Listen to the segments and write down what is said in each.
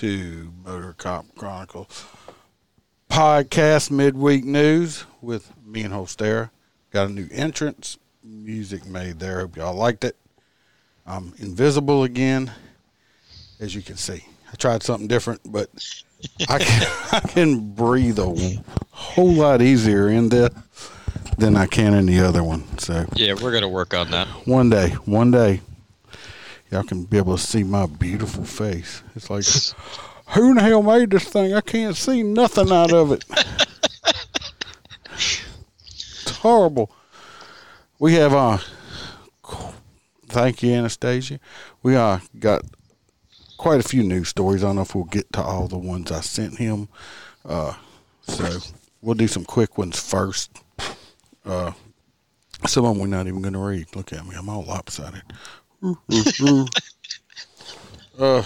to Motor Cop Chronicles podcast midweek news with me and Holstera. Got a new entrance music made there. Hope y'all liked it. I'm invisible again, as you can see. I tried something different, but I can, I can breathe a whole lot easier in this than I can in the other one. So Yeah, we're gonna work on that. one day, one day, y'all can be able to see my beautiful face. It's like, who in the hell made this thing? I can't see nothing out of it. it's horrible. We have uh, thank you, Anastasia. We uh got quite a few news stories. I don't know if we'll get to all the ones I sent him. Uh, so we'll do some quick ones first. Uh, some of them we're not even going to read. Look at me, I'm all lopsided. Uh,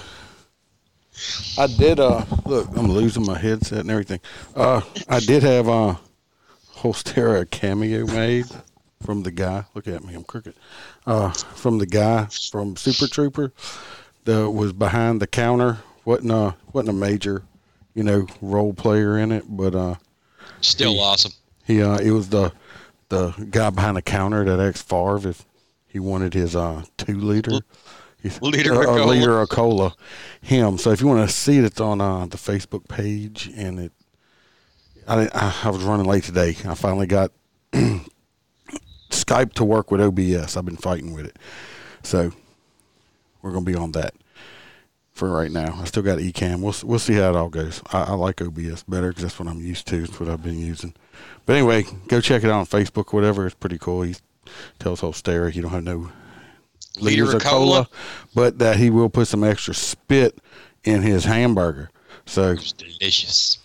I did. Uh, look, I'm losing my headset and everything. Uh, I did have uh, Holstera cameo made from the guy. Look at me, I'm crooked. Uh, from the guy from Super Trooper that was behind the counter. wasn't a wasn't a major, you know, role player in it, but uh, Still awesome. he uh, it was the the guy behind the counter that asked Farva if he wanted his uh two liter. He's, Liter of a cola. liter of cola. Him. So if you want to see it, it's on uh, the Facebook page, and it. I, I I was running late today. I finally got Skype to work with OBS. I've been fighting with it, so we're gonna be on that for right now. I still got Ecamm. We'll we'll see how it all goes. I, I like OBS better because that's what I'm used to. It's what I've been using. But anyway, go check it out on Facebook, or whatever. It's pretty cool. He tells whole stare you don't have no Liter liters of cola. but that he will put some extra spit in his hamburger. So It's delicious.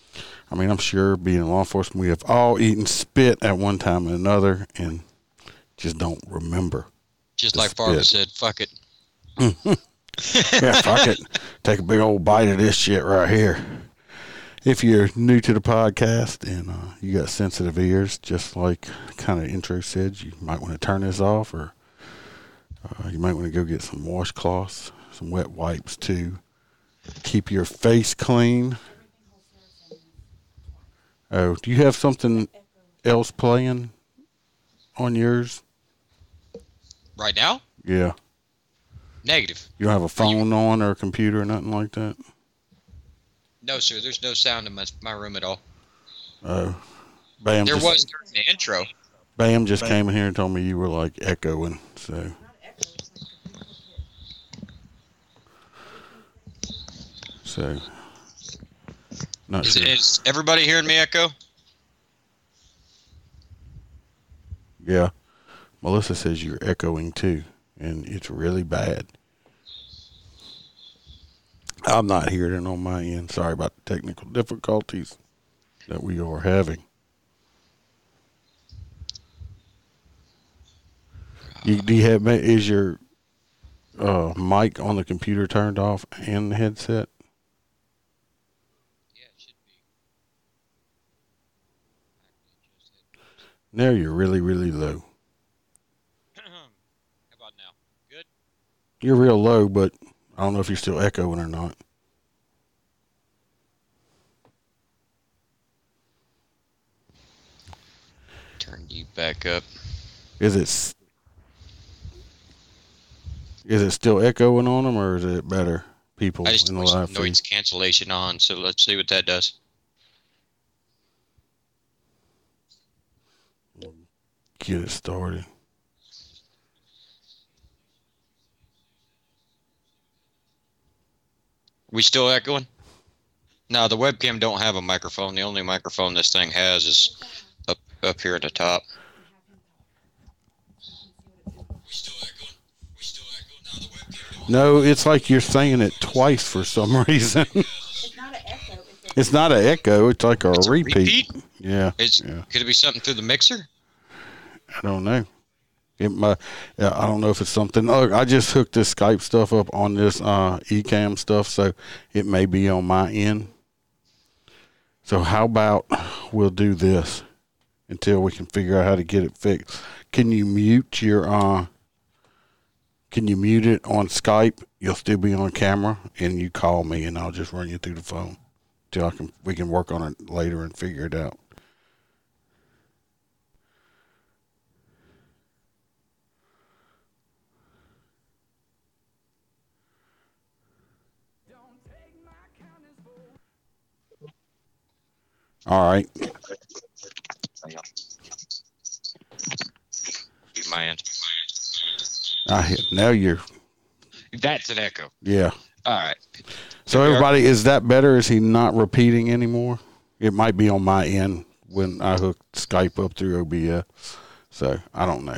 I mean, I'm sure being in law enforcement, we have all eaten spit at one time or another, and just don't remember. Just like Farva said, fuck it. yeah, fuck it. Take a big old bite of this shit right here. If you're new to the podcast and uh, you got sensitive ears, just like kind of intro said, you might want to turn this off, or uh, you might want to go get some washcloths, some wet wipes to keep your face clean. Oh, do you have something else playing on yours? Right now? Yeah. Negative. You don't have a phone on or a computer or nothing like that? No, sir. There's no sound in my, my room at all. Oh, Bam! There just, was during the intro. Bam just came in here and told me you were like echoing. So so not Is, sure. is everybody hearing me echo? yeah, Melissa says you're echoing too, and it's really bad. I'm not hearing on my end. Sorry about the technical difficulties that we are having. You, do you have is your uh, mic on the computer turned off and the headset? Yeah, it should be. Now you're really really low. How about now? Good. You're real low, but I don't know if you're still echoing or not. Turn you back up. Is it is it still echoing on them, or is it better people I just in the live feed? noise cancellation on, so let's see what that does. Get it started. We still echoing? No, the webcam don't have a microphone. The only microphone this thing has is up up here at the top. No, it's like you're saying it twice for some reason. It's not It's not an echo. It's like a It's a repeat. repeat? Yeah. It's Yeah. could it be something through the mixer? I don't know. It might, I don't know if it's something. Look, I just hooked this Skype stuff up on this uh, Ecamm stuff, so it may be on my end. So how about we'll do this until we can figure out how to get it fixed. Can you mute your uh? Can you mute it on Skype? You'll still be on camera, and you call me, and I'll just run you through the phone till I can. We can work on it later and figure it out. All right. Keep my end. I hit, now you're That's an echo. yeah. All right. So everybody, is that better? Is he not repeating anymore? It might be on my end when I hook Skype up through OBS. So I don't know.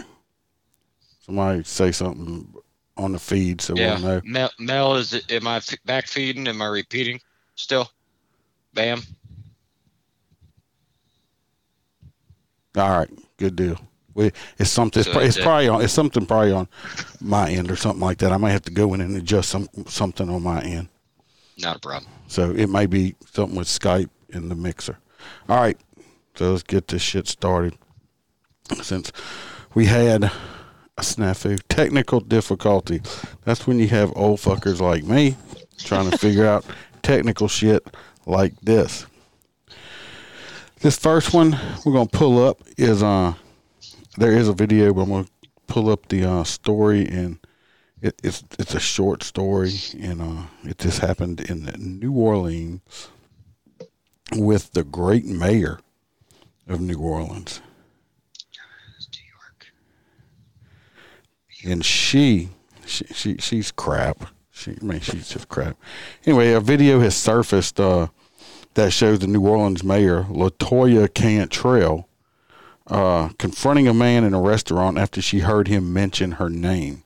Somebody say something on the feed so Yeah. we'll know. Mel, Mel, is it? Am I f- back feeding? Am I repeating? Still. Bam. All right, good deal. We, it's something. It's, So pro- it's it. probably on. It's something probably on my end or something like that. I might have to go in and adjust some something on my end. Not a problem. So it may be something with Skype in the mixer. All right. So let's get this shit started. Since we had a snafu, technical difficulty. That's when you have old fuckers like me trying to figure out technical shit like this. This first one we're gonna pull up is uh there is a video, but I'm gonna pull up the uh, story and it, it's it's a short story, and uh, it just happened in New Orleans with the great mayor of New Orleans, and she, she, she she's crap. She, I mean, she's just crap. Anyway, a video has surfaced uh, that shows the New Orleans mayor Latoya Cantrell uh, confronting a man in a restaurant after she heard him mention her name.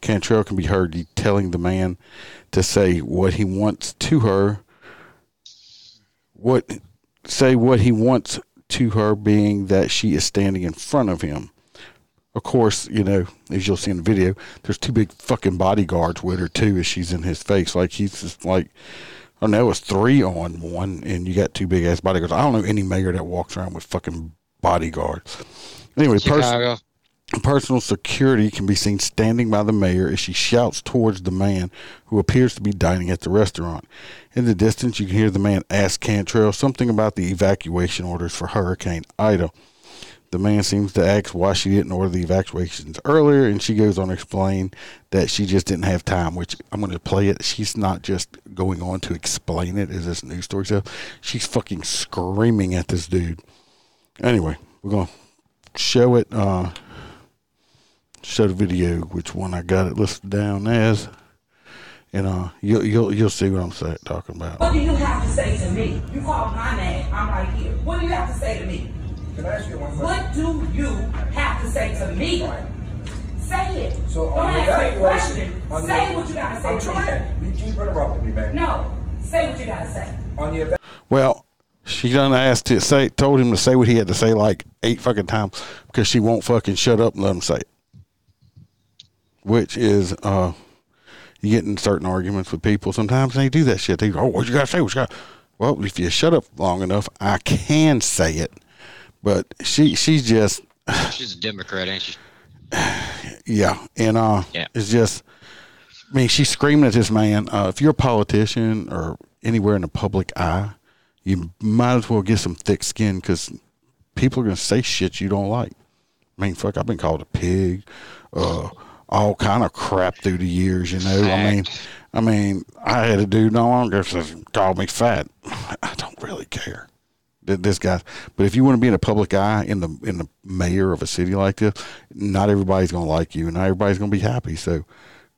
Cantrell can be heard telling the man to say what he wants to her. What say what he wants to her, being that she is standing in front of him. Of course, you know, as you'll see in the video, there's two big fucking bodyguards with her too, as she's in his face. Like he's just like, I know it's three on one, and you got two big ass bodyguards. I don't know any mayor that walks around with fucking bodyguards. Anyway. Chicago. Personal security can be seen standing by the mayor as she shouts towards the man who appears to be dining at the restaurant. In the distance, you can hear the man ask Cantrell something about the evacuation orders for Hurricane Ida. The man seems to ask why she didn't order the evacuations earlier, and she goes on to explain that she just didn't have time, which I'm going to play it. She's not just going on to explain it as this news story says. She's fucking screaming at this dude. Anyway, we're going to show it. Uh, show the video which one I got it listed down as, and uh, you'll you'll you'll see what I'm say, talking about. What do you have to say to me? You called my name. I'm right here. What do you have to say to me? Can I ask you one question? What do you have to say to me? Say it. So Don't on the ask me a question. on the- Say what you gotta say I'm trying. You keep interrupting me, man. No. Say what you gotta say. On the eva- Well, she done asked to say, told him to say what he had to say like eight fucking times because she won't fucking shut up and let him say it. Which is, uh, you get in certain arguments with people sometimes and they do that shit. They go, oh, what you gotta say? What you got? Well, if you shut up long enough, I can say it. But she, she's just, She's a Democrat, ain't she? Yeah, and uh, Yeah. it's just, I mean, she's screaming at this man. Uh, if you're a politician or anywhere in the public eye, you might as well get some thick skin because people are gonna say shit you don't like. I mean, fuck, I've been called a pig, uh, all kind of crap through the years. You know, I mean, I mean, I had a dude no longer says called me fat. I don't really care this guy. But if you want to be in a public eye in the in the mayor of a city like this, not everybody's gonna like you, and not everybody's gonna be happy. So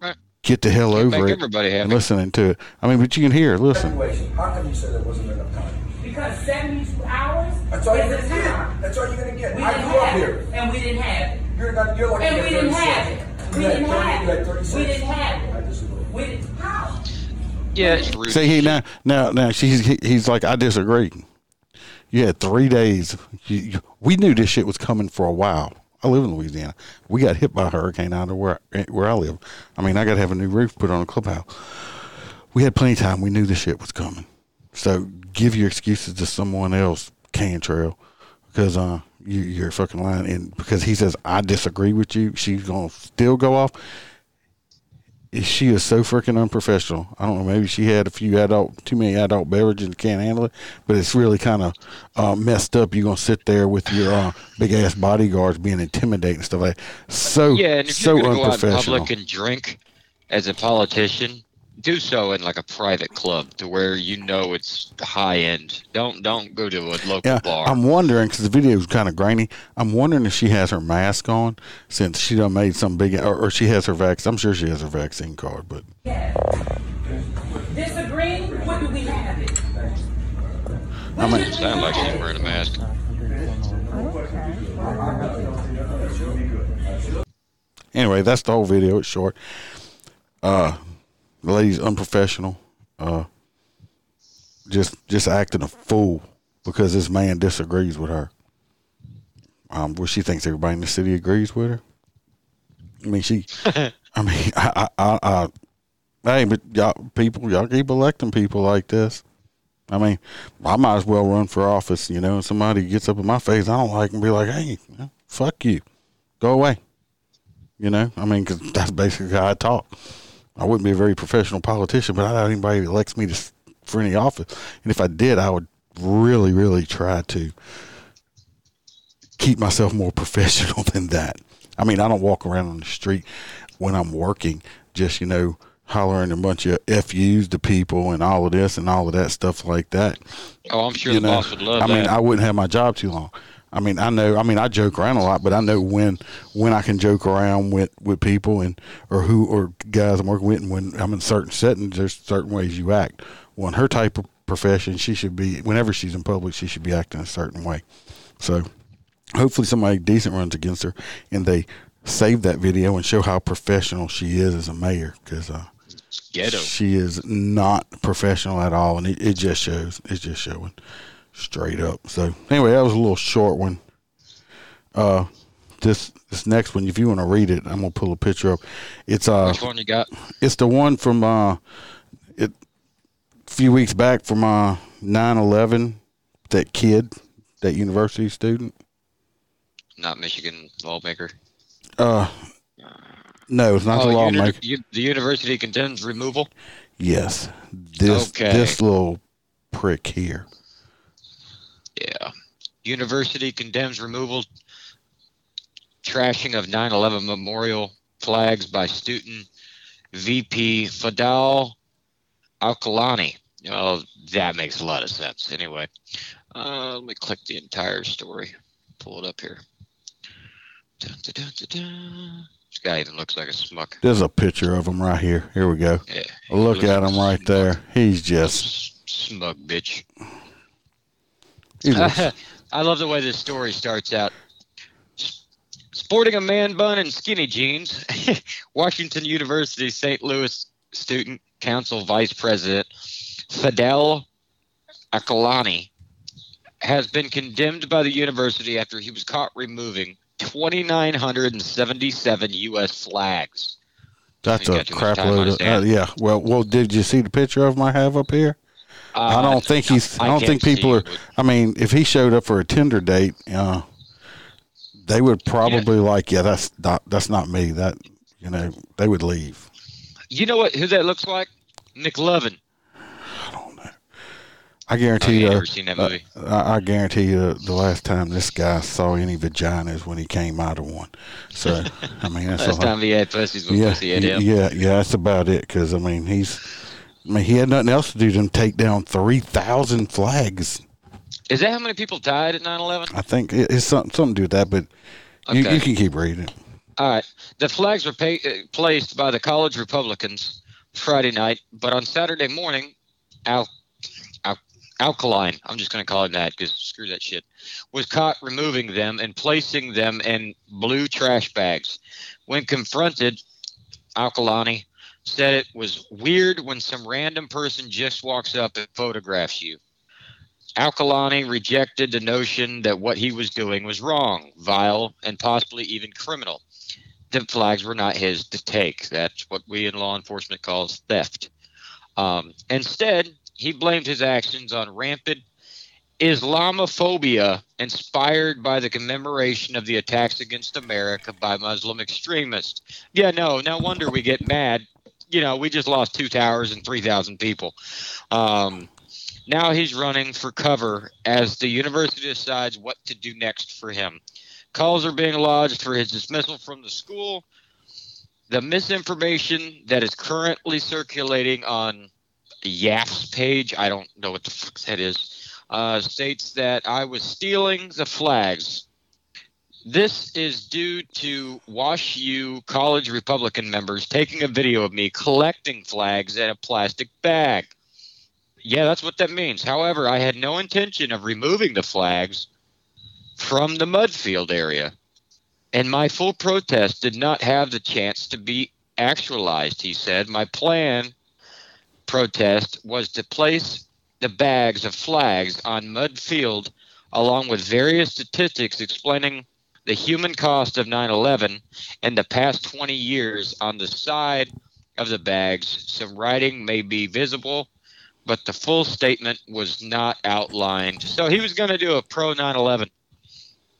Right. get the hell Can't over it everybody happy. and listening to it. I mean, but you can hear. Listen. How come you said there wasn't enough time? Because 72 hours That's all you're gonna get. That's all you're gonna get. We I grew up here. it. And we didn't have it. You're not. You're lucky. And we didn't have it. We didn't have it. We didn't have I it. disagree. We didn't, how? Yeah, it's. See, he now, now, now, she's he, he's like, I disagree. You had three days. You, you, we knew this shit was coming for a while. I live in Louisiana. We got hit by a hurricane out of where where I live. I mean, I got to have a new roof put on a clubhouse. We had plenty of time. We knew the shit was coming. So give your excuses to someone else, Cantrell, because uh, you, you're fucking lying. And because he says I disagree with you, she's gonna still go off she is so freaking unprofessional. I don't know. Maybe she had a few adult, too many adult beverages and can't handle it. But it's really kind of uh, messed up. You're gonna sit there with your uh, big ass bodyguards being intimidating and stuff like. That. So yeah, and if so you're gonna go out in public and drink as a politician, do so in like a private club to where you know it's high end. Don't don't go to a local yeah, bar. I'm wondering because the video is kind of grainy. I'm wondering if she has her mask on since she done made some big, or, or she has her vaccine. I'm sure she has her vaccine card, but Disagreeing? What do we have it? I mean, Doesn't sound like she's wearing a mask. anyway, that's the whole video. It's short. Uh, the lady's unprofessional. Uh, just just acting a fool because this man disagrees with her. Um, well, she thinks everybody in the city agrees with her. I mean, she. I mean, I, I, I, I, hey, but y'all people, y'all keep electing people like this. I mean, I might as well run for office, you know. And somebody gets up in my face, I don't like, and be like, "Hey, fuck you, go away." You know, I mean, because that's basically how I talk. I wouldn't be a very professional politician, but I doubt anybody elects me to for any office. And if I did, I would really, really try to keep myself more professional than that. I mean, I don't walk around on the street when I'm working, just you know, hollering a bunch of FUs to people and all of this and all of that stuff like that. Oh, I'm sure You the know, boss would love that. I mean. I wouldn't have my job too long. I mean, I know. I mean, I joke around a lot, but I know when when I can joke around with with people and or who or guys I'm working with, and when I'm in certain settings, there's certain ways you act. Well, in her type of profession, she should be whenever she's in public, she should be acting a certain way. So, hopefully, somebody decent runs against her, and they save that video and show how professional she is as a mayor, because uh, Ghetto. she is not professional at all, and it, it just shows. It's just showing straight up. So anyway, that was a little short one. Uh, this this next one, if you want to read it, I'm gonna pull a picture up. It's uh, Which one you got? it's the one from uh, it a few weeks back from uh 9/11. That kid, that university student. Not Michigan lawmaker. Uh, no, it's not the oh, uni- lawmaker. u- the university condemns removal. Yes, this Okay. this little prick here. Yeah. University condemns removal, trashing of 9 11 memorial flags by student VP Fadel Alkilani. Oh, that makes a lot of sense. Anyway, uh, let me click the entire story. Pull it up here. Dun, dun, dun, dun, dun. This guy even looks like a smuck. There's a picture of him right here. Here we go. Yeah, Look at him right there. He's just. Smug bitch. He I love the way this story starts out. Sporting a man bun and skinny jeans, Washington University St. Louis Student Council Vice President Fadel Alkilani has been condemned by the university after he was caught removing 2,977 U.S. flags. that's a got too much crap load. Of, uh, yeah. Well, well, did you see the picture of him I have up here? I don't think he's. I, don't think people are. I mean, if he showed up for a Tinder date, uh, they would probably like, yeah, that's not that's not me. That you know, they would leave. You know what? Who that looks like? Nick Lovin. I Oh, guarantee you you. never seen that movie? I, I guarantee you, the last time this guy saw any vaginas when he came out of one. So, I mean, that's Last time he had pussies yeah, pussy yeah, yeah, yeah, that's about it. Because I mean, he's. I mean, he had nothing else to do than take down three thousand flags. Is that how many people died at 9/11? I think it's something something to do with that. But you, Okay. you can keep reading. All right. The flags were pay, uh, placed by the college Republicans Friday night, but on Saturday morning, Al, Al, Alkaline, I'm just going to call him that because screw that shit, was caught removing them and placing them in blue trash bags. When confronted, Alkilani said it was weird when some random person just walks up and photographs you. Alkilani rejected the notion that what he was doing was wrong, vile, and possibly even criminal. The flags were not his to take. That's what we in law enforcement calls theft. Um, instead, he blamed his actions on rampant Islamophobia inspired by the commemoration of the attacks against America by Muslim extremists. Yeah, no, no wonder we get mad. You know, we just lost two towers and 3,000 people. Um, now he's running for cover as the university decides what to do next for him. Calls are being lodged for his dismissal from the school. The misinformation that is currently circulating on YAF's page, I don't know what the fuck that is, uh, states that I was stealing the flags. This is due to Wash U college Republican members taking a video of me collecting flags in a plastic bag. Yeah, that's what that means. However, I had no intention of removing the flags from the Mudd Field area, and my full protest did not have the chance to be actualized, he said. My plan protest was to place the bags of flags on Mudd Field along with various statistics explaining the human cost of 9-11 and the past 20 years on the side of the bags some writing may be visible but the full statement was not outlined so he was going to do a pro 9-11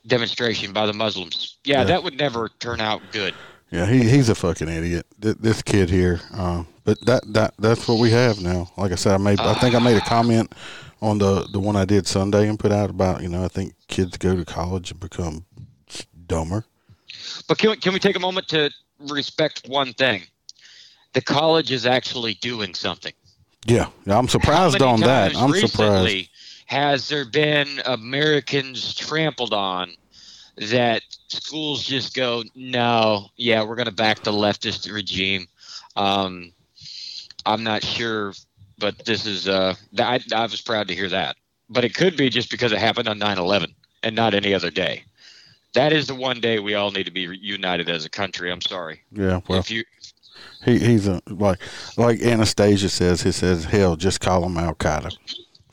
demonstration by the muslims yeah, Yeah. that would never turn out good Yeah, he he's a fucking idiot. Th- This kid here, uh, but that that that's what we have now. Like I said, I made I think I made a comment on the the one I did Sunday and put out about you know I think kids go to college and become dumber. But can we, can we take a moment to respect one thing? The college is actually doing something. Yeah, I'm surprised on that. I'm surprised. Has there been Americans trampled on that schools just go, no, yeah, we're going to back the leftist regime? Um, I'm not sure, but this is, uh, I, I was proud to hear that. But it could be just because it happened on 9 11 and not any other day. That is the one day we all need to be united as a country. I'm sorry. Yeah, well, if you he he's a like like Anastasia says. He says, "Hell, just call him Al Qaeda."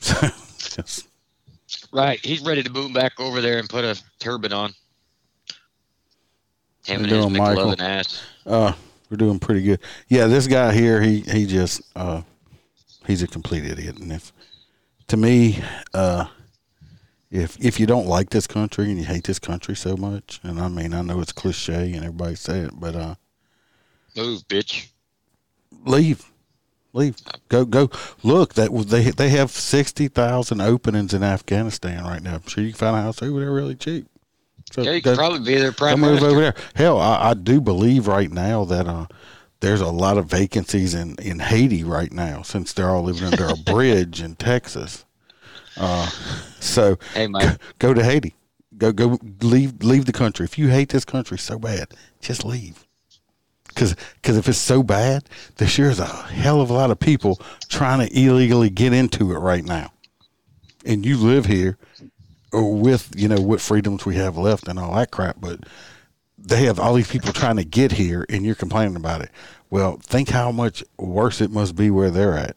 Just- Right. He's ready to move back over there and put a turban on. Him How and you his doing, Michael? Uh, we're doing pretty good. Yeah, this guy here, he he just uh, he's a complete idiot. And if to me, uh, if if you don't like this country and you hate this country so much, and I mean, I know it's cliche and everybody say it, but uh, Move, bitch. leave, leave, go go. Look, that they they have sixty thousand openings in Afghanistan right now. I'm sure you can find a house over there really cheap. So Yeah, you could probably be their prime move over there. Hell, I, I do believe right now that uh, there's a lot of vacancies in, in Haiti right now since they're all living under a bridge in Texas. Uh, so Hey, Mike. go to Haiti. Go go leave leave the country. If you hate this country so bad, just leave. Because if it's so bad, there sure is a hell of a lot of people trying to illegally get into it right now. And you live here or with, you know, what freedoms we have left and all that crap, but they have all these people trying to get here and you're complaining about it. Well, think how much worse it must be where they're at.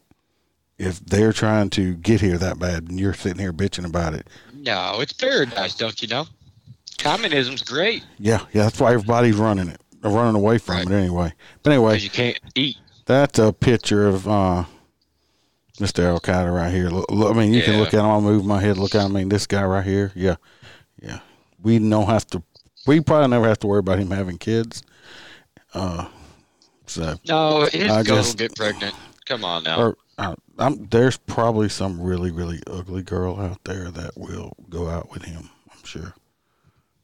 If they're trying to get here that bad and you're sitting here bitching about it. No, it's paradise, don't you know? Communism's great Yeah, yeah, that's why everybody's running it. Or running away from Right. it anyway. But anyway, you can't eat. That's a picture of uh, Mr. Al Qaeda right here. Look, look, I mean, you can look at him. I'll move my head. Look at. I mean, this guy right here. Yeah, yeah. We don't have to. We probably never have to worry about him having kids. Uh, so No, his I goat will get pregnant. Come on now. or uh, I'm, there's probably some really really ugly girl out there that will go out with him. I'm sure.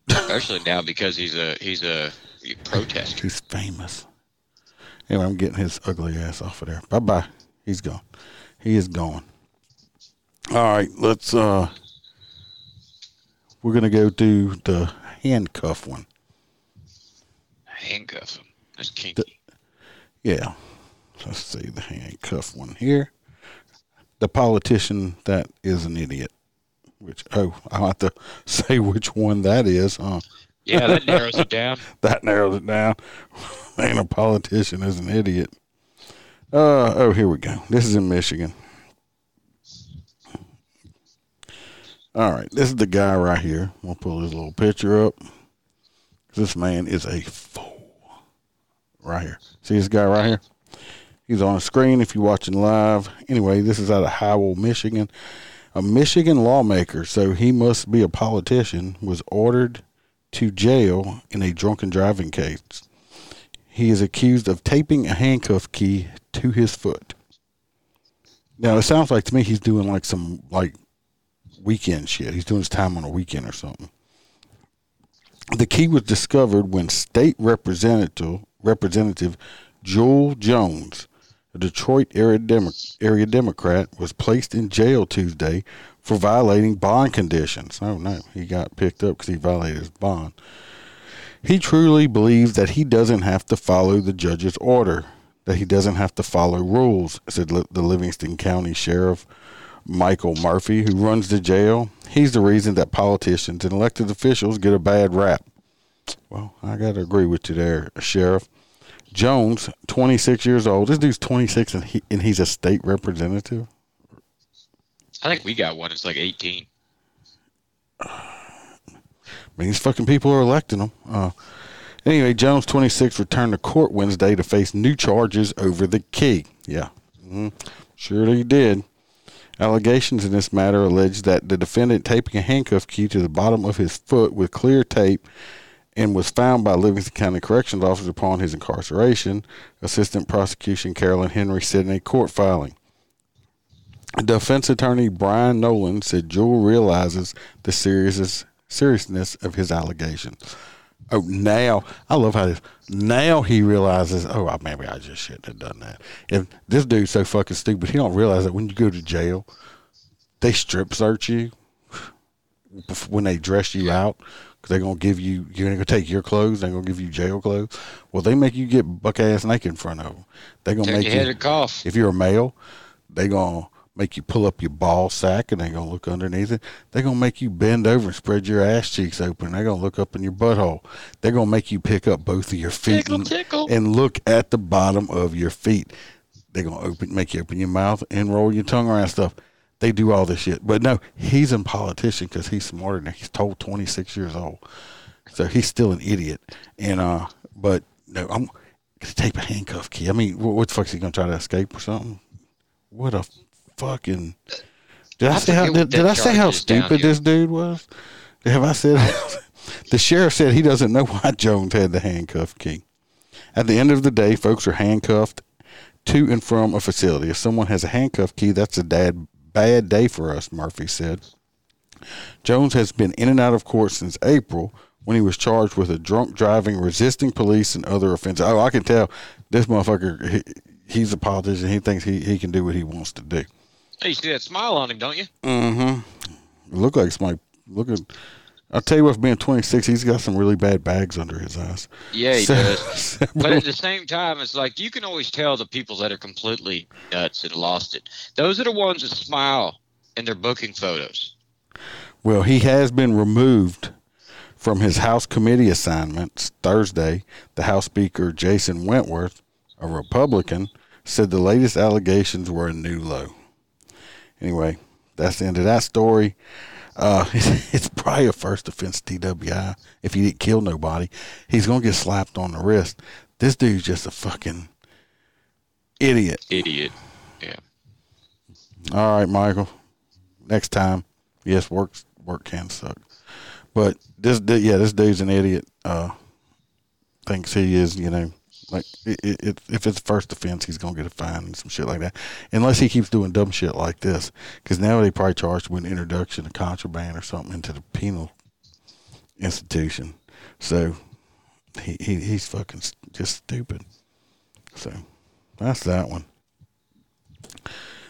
Especially now because he's a he's a protester. He's famous. Anyway, I'm getting his ugly ass off of there. Bye bye. He's gone. He is gone. All right, let's uh we're gonna go do the handcuff one. Handcuff him. That's kinky. Yeah. Let's see the handcuff one here. The politician that is an idiot. Which oh, I'll have to say which one that is, huh? Yeah, that narrows it down. That narrows it down. Ain't a politician is an idiot. Uh oh, here we go. This is in Michigan. All right, this is the guy right here. We'll pull his little picture up. This man is a fool. Right here. See this guy right here? He's on the screen if you're watching live. Anyway, this is out of Howell, Michigan. A Michigan lawmaker, so he must be a politician, was ordered to jail in a drunken driving case. He is accused of taping a handcuff key to his foot. Now it sounds like to me he's doing like some like weekend shit. He's doing his time on a weekend or something. The key was discovered when state representative representative Jewel Jones, a Detroit area, Demo- area Democrat, was placed in jail Tuesday for violating bond conditions. Oh no, he got picked up because he violated his bond. He truly believes that he doesn't have to follow the judge's order, that he doesn't have to follow rules, said the Livingston County Sheriff Michael Murphy, who runs the jail. He's the reason that politicians and elected officials get a bad rap. Well, I got to agree with you there, Sheriff. Jones, 26 years old. This dude's 26 and, he, and he's a state representative. I think we got one. It's like 18. I mean, these fucking people are electing him. Uh, anyway, Jones, 26, returned to court Wednesday to face new charges over the key. Yeah, mm-hmm. sure he did. Allegations in this matter allege that the defendant taping a handcuff key to the bottom of his foot with clear tape and was found by Livingston County Corrections officers upon his incarceration, Assistant Prosecution Carolyn Henry said in a court filing. Defense attorney Brian Nolan said Jewel realizes the seriousness seriousness of his allegations. Oh, now I love how this. Now he realizes. Oh, maybe I just shouldn't have done that. If this dude's so fucking stupid, he don't realize that when you go to jail, they strip search you when they dress you out because they're gonna give you. You're gonna take your clothes. They're gonna give you jail clothes. Well, they make you get buck ass naked in front of them. They're gonna Turn make your you. cough. If you're a male, they gonna make you pull up your ball sack and they're gonna look underneath it. They're gonna make you bend over and spread your ass cheeks open. They're gonna look up in your butthole. They're gonna make you pick up both of your feet Tickle, and, tickle. and look at the bottom of your feet. They're gonna open, make you open your mouth and roll your tongue around stuff. They do all this shit, but no, he's a politician because he's smarter than he's told. Twenty six years old, so he's still an idiot. And uh, but no, I'm gonna tape a handcuff key. I mean, what, what the fuck's he gonna try to escape or something? What a fucking. Did I, I say how did, did I say how is stupid this dude was? Have I said? the sheriff said he doesn't know why Jones had the handcuff key. At the end of the day, folks are handcuffed to and from a facility. If someone has a handcuff key, that's a dad, bad day for us, Murphy said. Jones has been in and out of court since April when he was charged with a drunk driving, resisting police, and other offenses. Oh, I can tell this motherfucker, he, he's a politician. He thinks he, he can do what he wants to do. Hey, you see that smile on him, don't you? Mm-hmm. Look like somebody, look at, I'll tell you what, being 26, he's got some really bad bags under his eyes. Yeah, he So- does. But at the same time, it's like you can always tell the people that are completely nuts and lost it. Those are the ones that smile in their booking photos. Well, he has been removed from his House committee assignments Thursday. The House Speaker, Jason Wentworth, a Republican, said the latest allegations were a new low. Anyway, that's the end of that story. Uh, it's probably a first offense DWI if he didn't kill nobody. He's going to get slapped on the wrist. This dude's just a fucking idiot. Idiot. Yeah. All right, Michael. Next time, yes, work work can suck, but this yeah, this dude's an idiot. Uh, thinks he is, you know, like it, it, if it's first offense, he's gonna get a fine and some shit like that, unless he keeps doing dumb shit like this. Because now they probably charged with introduction of contraband or something into the penal institution. So he, he he's fucking just stupid. So that's that one.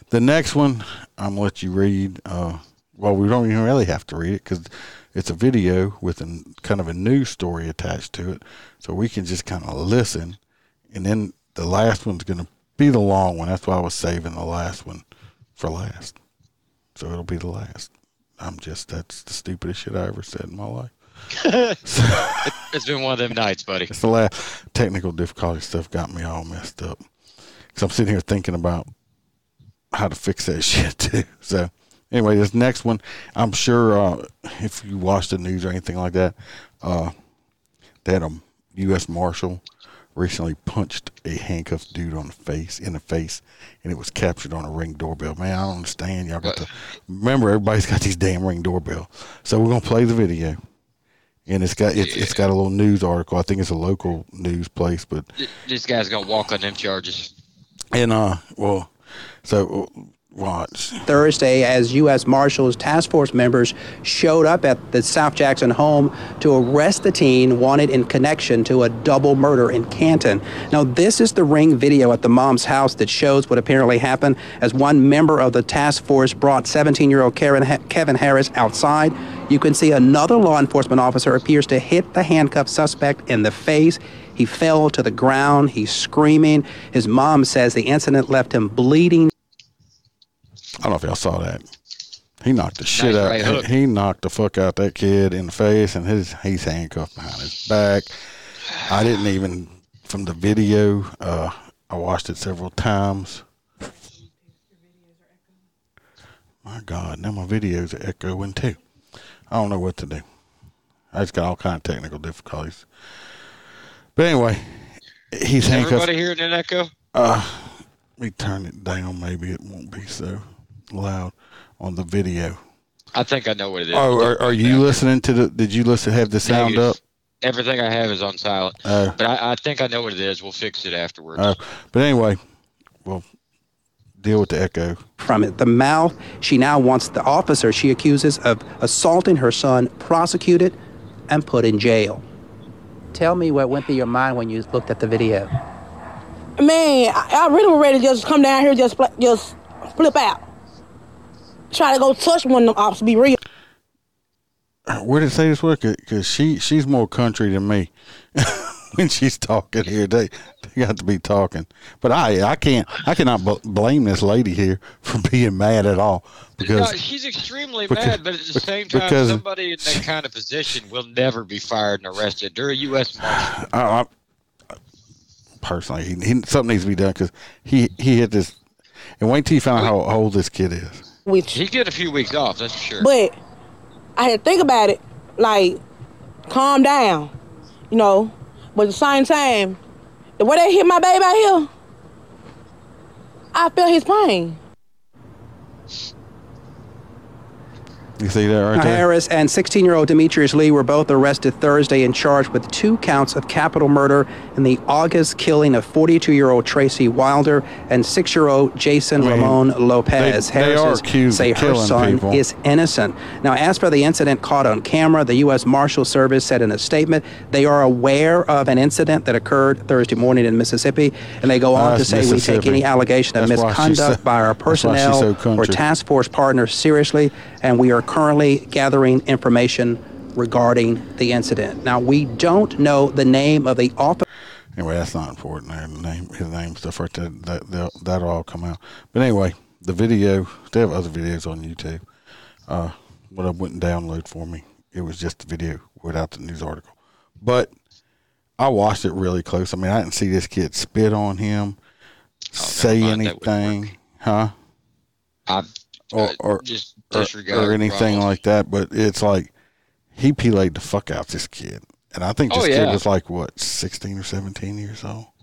The next one, I'm gonna let you read. Uh, well, we don't even really have to read it because it's a video with a kind of a news story attached to it, so we can just kind of listen. And then the last one's gonna be the long one. That's why I was saving the last one for last. So it'll be the last. I'm just that's the stupidest shit I ever said in my life. It's been one of them nights, buddy. It's the last technical difficulty stuff got me all messed up. Because I'm sitting here thinking about how to fix that shit too. So anyway, this next one, I'm sure uh, if you watch the news or anything like that, uh, they had a U.S. Marshal recently punched a handcuffed dude on the face in the face, and it was captured on a ring doorbell. Man, I don't understand. Y'all got to remember everybody's got these damn ring doorbell. So we're gonna play the video, and it's got it's, it's got a little news article. I think it's a local news place, but This guy's gonna walk on them charges. and uh, well, so watch. Thursday as U.S. Marshals task force members showed up at the South Jackson home to arrest the teen wanted in connection to a double murder in Canton. Now, this is the ring video at the mom's house that shows what apparently happened as one member of the task force brought 17 year old Kevin Harris outside. You can see another law enforcement officer appears to hit the handcuffed suspect in the face. He fell to the ground. He's screaming. His mom says the incident left him bleeding. I don't know if y'all saw that. He knocked the shit Nice out. right hook. He knocked the fuck out that kid in the face, and his he's handcuffed behind his back. I didn't even from the video. Uh, I watched it several times. My God, now my videos are echoing too. I don't know what to do. I just got all kind of technical difficulties. But anyway, he's Is handcuffed. everybody hearing an echo? Uh, me turn it down. Maybe it won't be so loud on the video. I think I know what it is. Oh, are, are you listening to the? Did you listen? Have the sound Negative. up? Everything I have is on silent. Oh. But I, I think I know what it is. We'll fix it afterwards. Oh, but anyway, we'll deal with the echo. from it. The mouth, she now wants the officer she accuses of assaulting her son prosecuted and put in jail. Tell me what went through your mind when you looked at the video. Man, I, I really was ready to just come down here, just just flip out. Try to go touch one of them ops. Be real. Where did it say this was? Because she she's more country than me. when she's talking here, they they got to be talking. But I I can't I cannot b- blame this lady here for being mad at all because no, she's extremely because- mad, but at the same time, because- somebody in that kind of position will never be fired and arrested. They're a U.S. Marshal. I, I, personally, he, he, something needs to be done because he he hit this. And wait till you find out how old this kid is. Which, He get a few weeks off, that's for sure. but I had to think about it. Like, calm down, you know. But at the same time, the way they hit my baby out here, I felt his pain. You see that right there? Harris and 16 year old Demetrius Lee were both arrested Thursday and charged with two counts of capital murder in the August killing of 42 year old Tracy Wilder and 6 year old Jason I mean, Ramon Lopez. they- they are Harris's accused say her son people. is innocent. Now, as for the incident caught on camera, the U.S. Marshal Service said in a statement they are aware of an incident that occurred Thursday morning in Mississippi, and they go on Ah, to say we take any allegation of That's misconduct so- by our that's why she's personnel so or task force partners seriously, and we are currently gathering information regarding the incident. Now, we don't know the name of the officer. Anyway, that's not important. There, the name, his name, stuff right there. That that that'll all come out. But anyway, the video. They have other videos on YouTube. Uh, what I wouldn't download for me. It was just the video without the news article. But I watched it really close. I mean, I didn't see this kid spit on him, say mind, anything, huh? I, Or or just or, disregard or anything Ronald. like that. But it's like he played the fuck out this kid, and I think Oh, this kid was like what sixteen or seventeen years old.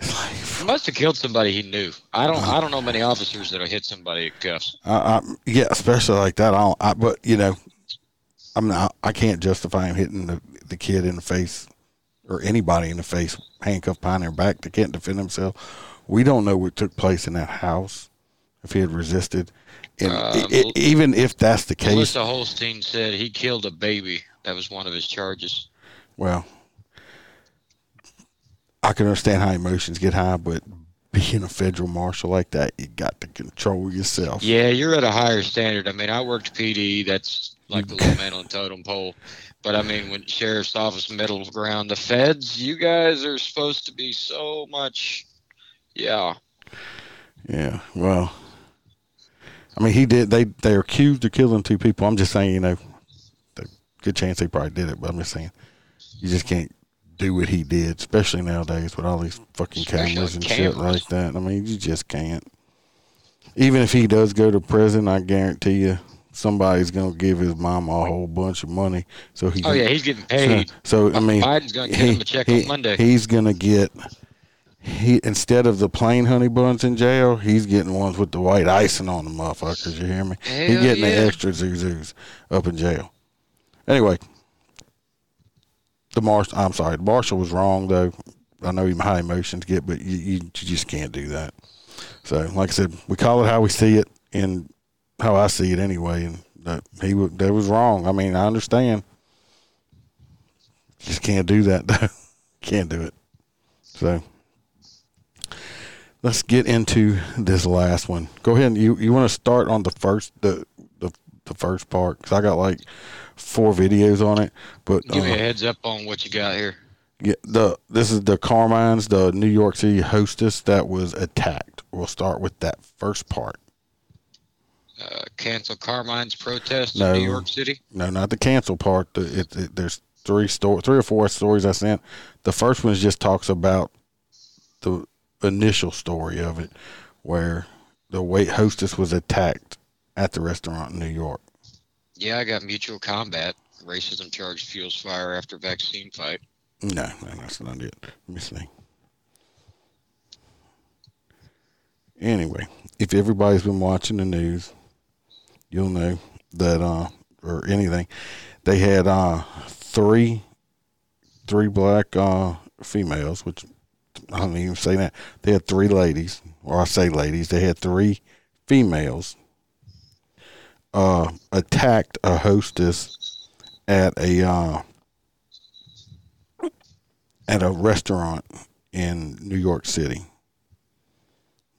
It's like He must have killed somebody he knew. I don't. Uh-huh. I don't know many officers that'll hit somebody at cuffs. I, I, yeah, especially like that. I don't. I, but you know, I'm not. I can't justify him hitting the, the kid in the face or anybody in the face, handcuffed behind their back. They can't defend themselves. We don't know what took place in that house. If he had resisted, and Uh, i- i- even if that's the case, Melissa Holstein said he killed a baby. That was one of his charges. well, I can understand how emotions get high, but being a federal marshal like that, you got to control yourself. Yeah, you're at a higher standard. I mean, I worked PD. That's like the little man on totem pole. But I mean, when sheriff's office, middle ground, the feds, you guys are supposed to be so much. Yeah. Yeah, well, I mean, he did. They they're accused of killing two people. I'm just saying, you know, the good chance they probably did it, but I'm just saying, you just can't do what he did, especially nowadays with all these fucking Especially cameras and cameras. shit like that. I mean, you just can't. Even if he does go to prison, I guarantee you somebody's gonna give his mom a whole bunch of money so he. Oh yeah, he's getting paid. So, so I mean, Biden's gonna get him a check on Monday. He's gonna get he instead of the plain honey buns in jail, he's getting ones with the white icing on the motherfuckers. You hear me? he's getting yeah. the extra zuzus up in jail. Anyway, the marshal. I'm sorry, the marshal was wrong though. I know high emotions get, but you, you, you just can't do that. So, like I said, we call it how we see it and how I see it anyway. And that he wa- that was wrong. I mean, I understand. Just can't do that. though. can't do it. So let's get into this last one. Go ahead. And you you want to start on the first the the, the first part because I got like four videos on it. But Give me uh, a heads up on what you got here. yeah, the this is the Carmines, the New York City hostess that was attacked. We'll start with that first part. Uh, cancel Carmine's protest No. in New York City. No, not the cancel part. The, it, it, there's three story, three or four stories I sent. The first one just talks about the initial story of it, where the wait hostess was attacked at the restaurant in New York. Yeah, I got mutual combat. Racism charge fuels fire after vaccine fight. No, no, that's not it. Let me see. Anyway, if everybody's been watching the news, you'll know that uh or anything, they had uh three three black uh females, which I don't even say that. They had three ladies, or I say ladies, they had three females uh attacked a hostess at a uh at a restaurant in New York City.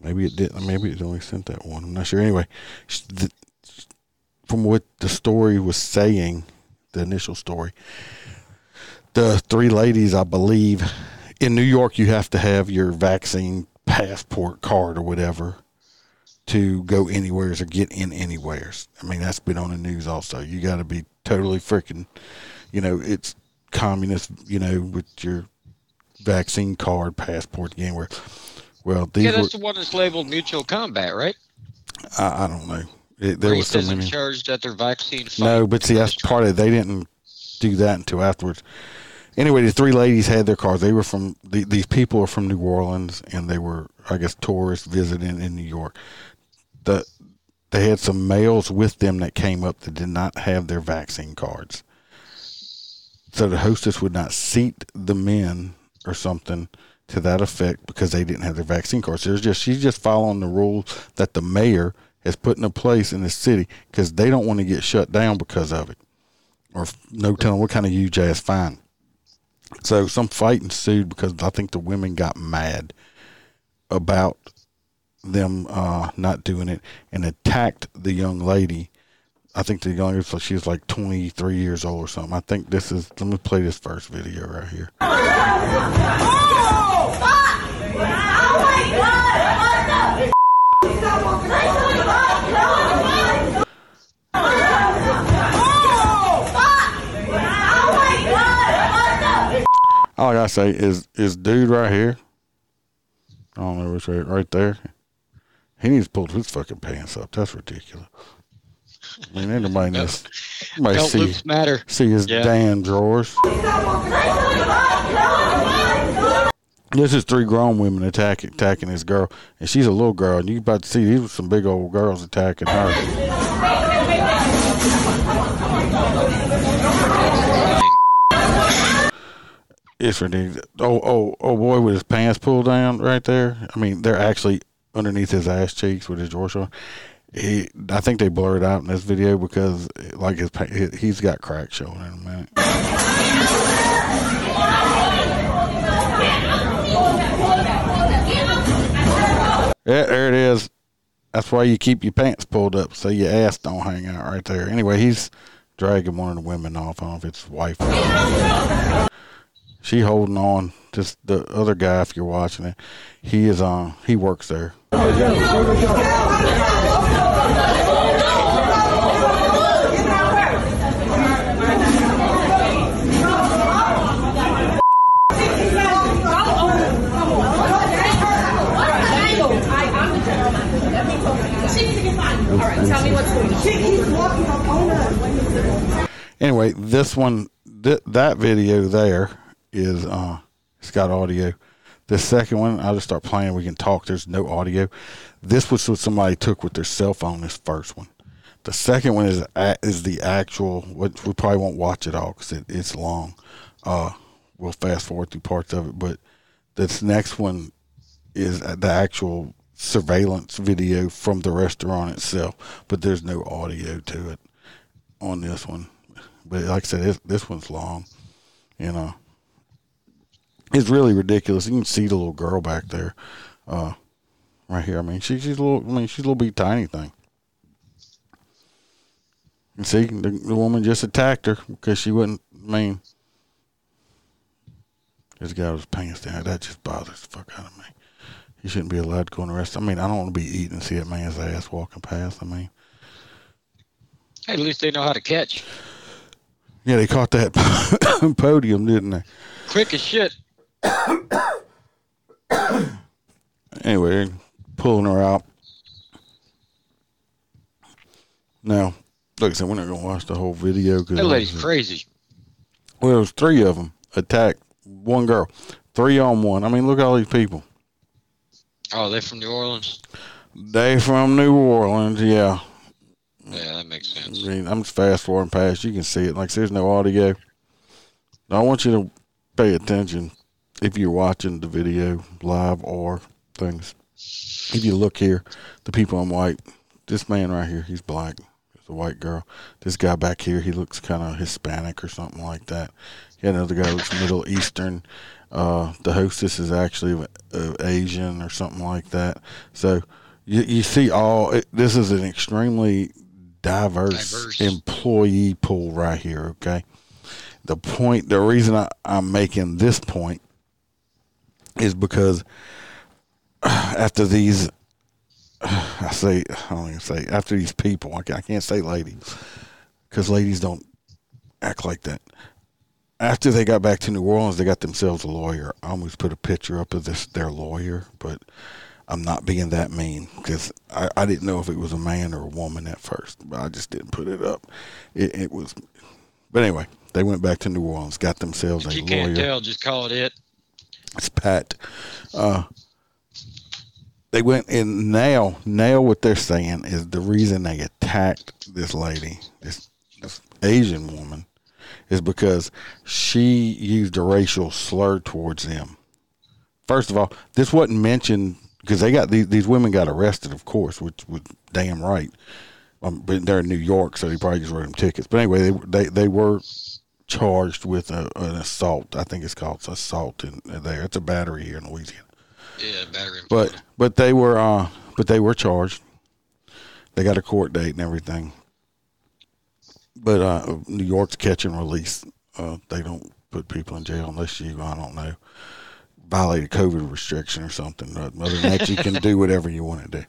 Maybe it did. Maybe it only sent that one. I'm not sure. Anyway, the, from what the story was saying, the initial story, the three ladies, I believe, in New York, you have to have your vaccine passport card or whatever to go anywheres or get in anywheres. I mean, that's been on the news also. You got to be totally freaking, you know, it's communist, you know, with your vaccine card, passport, anywhere. Well, these Yeah, were, that's the one that's labeled mutual combat, right? I, I don't know. It, there was so Racism many. charged at their vaccine. No, but see, that's part of it. They didn't do that until afterwards. Anyway, the three ladies had their cars. They were from the, these people are from New Orleans, and they were, I guess, tourists visiting in New York. The they had some males with them that came up that did not have their vaccine cards. So the hostess would not seat the men or something to that effect because they didn't have their vaccine cards. There's just she's just following the rules that the mayor has put into place in the city because they don't want to get shut down because of it, or no telling what kind of huge ass fine. So some fight ensued because I think the women got mad about them uh, not doing it and attacked the young lady. I think the young lady, so she was like 23 years old or something. I think this is, let me play this first video right here. All I gotta say is, is dude right here. I don't know which right, right there. He needs to pull his fucking pants up. That's ridiculous. I mean, anybody knows. Everybody Don't see, loops matter. see his Yeah. damn drawers. This is three grown women attacking attacking this girl, and she's a little girl. And you about to see these were some big old girls attacking her. It's ridiculous. Oh, oh, oh boy, with his pants pulled down right there. I mean, they're actually underneath his ass cheeks with his drawers on. He, I think they blurred out in this video because, like, his he's got crack showing in a minute. Yeah, there it is. That's why you keep your pants pulled up so your ass don't hang out right there. Anyway, he's dragging one of the women off. I don't know if it's wife. She holding on. Just the other guy, if you're watching it, he is on. He works there. Anyway, this one, th- that video there is, uh, it's got audio. The second one, I'll just start playing. We can talk. There's no audio. This was what somebody took with their cell phone. This first one. The second one is is the actual. What we probably won't watch it all because it, it's long. Uh, we'll fast forward through parts of it, but this next one is the actual surveillance video from the restaurant itself. But there's no audio to it on this one. But like I said, this, this one's long. You know, it's really ridiculous. You can see the little girl back there, uh, right here. I mean, she, she's a little. I mean, she's a little bitty tiny thing. And see, the, the woman just attacked her because she wouldn't. I mean, this guy was pants down. That just bothers the fuck out of me. He shouldn't be allowed to go in the rest. I mean, I don't want to be eating and see that man's ass walking past. I mean, Hey, at least they know how to catch. yeah, they caught that podium, didn't they? Quick as shit. anyway, pulling her out. Now, like I said, we're not gonna watch the whole video because That lady's crazy. well, there was three of them attacked one girl, three on one. I mean, look at all these people. Oh, they're from New Orleans. They from New Orleans, yeah. Yeah, that makes sense. I mean, I'm just fast forwarding past. You can see it. Like there's no audio. I want you to pay attention if you're watching the video live or things. If you look here, the people on white. This man right here, he's black. It's a white girl. This guy back here, he looks kind of Hispanic or something like that. Yeah, another guy looks Middle Eastern. Uh, the hostess is actually uh, Asian or something like that. So you, you see all. It, this is an extremely diverse, Diverse. employee pool right here. Okay. The point, the reason I, I'm making this point is because after these, I say, I don't even say after these people. I can't, say ladies because ladies don't act like that. After they got back to New Orleans, they got themselves a lawyer. I almost put a picture up of this their lawyer, but I'm not being that mean because I, I didn't know if it was a man or a woman at first. But I just didn't put it up. It, it was, but anyway, they went back to New Orleans, got themselves If a you lawyer. can't tell, just call it it. It's Pat. Uh, they went and now, now what they're saying is the reason they attacked this lady, this, this Asian woman, is because she used a racial slur towards them. First of all, this wasn't mentioned because they got these these women got arrested, of course, which was damn right. Um, but they're in New York, so they probably just wrote them tickets. But anyway, they they they were charged with a, an assault. I think it's called assault in there. It's a battery here in Louisiana. Yeah, battery. But but they were uh but they were charged. They got a court date and everything. But uh New York's catch and release. Uh they don't put people in jail unless you I don't know violate a COVID restriction or something. Other than that, you can do whatever you want to do.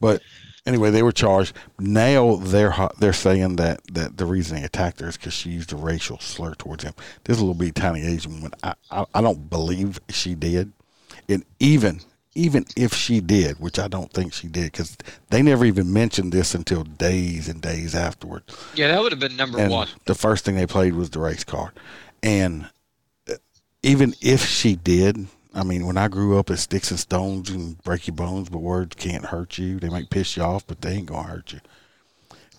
But anyway, they were charged. Now they're they're saying that, that the reason they attacked her is because she used a racial slur towards him. This little bitty tiny Asian woman. I, I I don't believe she did, and even even if she did, which I don't think she did, because they never even mentioned this until days and days afterward. Yeah, that would have been number And one. the first thing they played was the race card. And uh, even if she did, I mean, when I grew up, it's sticks and stones and break your bones, but words can't hurt you. They might piss you off, but they ain't gonna hurt you.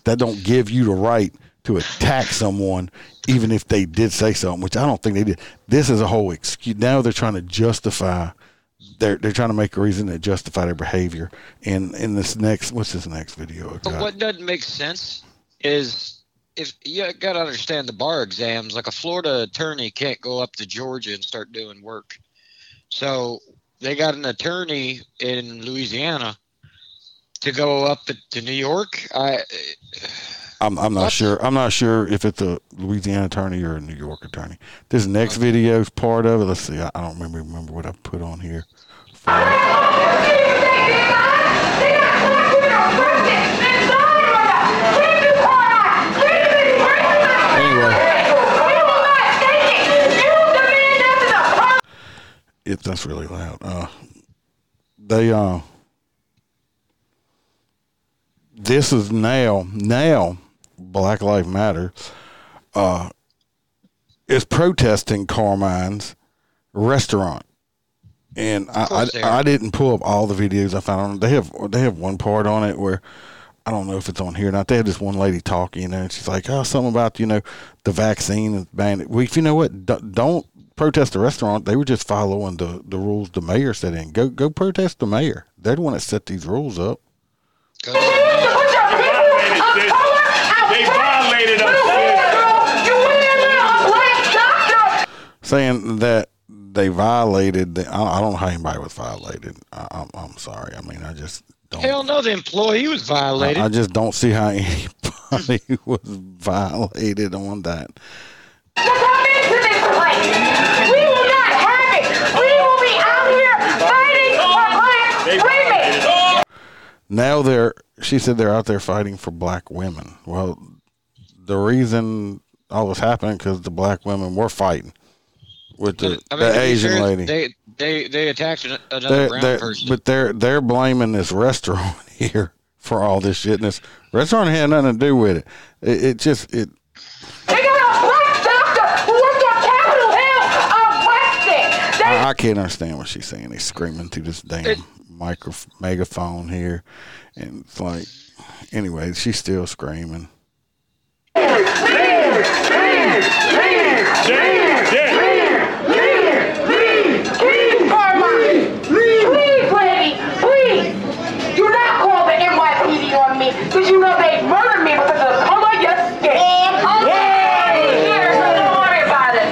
That don't give you the right to attack someone, even if they did say something, which I don't think they did. This is a whole excuse. Now they're trying to justify. They're they're trying to make a reason to justify their behavior. And in this next, what's this next video? But what doesn't make sense is if you got to understand the bar exams. Like a Florida attorney can't go up to Georgia and start doing work. So they got an attorney in Louisiana to go up to New York. I I'm I'm not What? sure. I'm not sure if it's a Louisiana attorney or a New York attorney. This next video is part of it. Let's see. I, I don't remember remember what I put on here. Anyway, it that's really loud. Uh, they uh, this is now now Black Lives Matter uh, is protesting Carmine's restaurant. And I, I. I didn't pull up all the videos I found on. They have they have one part on it where I don't know if it's on here or not. They had this one lady talking, you know, and she's like, "Oh, something about you know the vaccine and ban it." Well, if you know what, D- don't protest the restaurant. They were just following the, the rules the mayor set in. Go go protest the mayor. They're the one that set these rules up. They violated us. saying that they violated. The, I, I don't know how anybody was violated. I, I'm, I'm sorry. I mean, I just don't. Hell no, the employee was violated. I, I just don't see how anybody was violated on that. Now they're. She said they're out there fighting for black women. Well, the reason all this happened because the black women were fighting with the, I mean, the Asian fair, lady. They they they attacked another They're- brown they're- person. But they're they're blaming this restaurant here for all this shit. And this restaurant had nothing to do with it. It, it just it. I, I can't understand what she's saying. He's screaming through this damn It- micro megaphone here, and it's like, anyway, she's still screaming. Because you know they murdered me because of the color of your skin. Don't worry about it.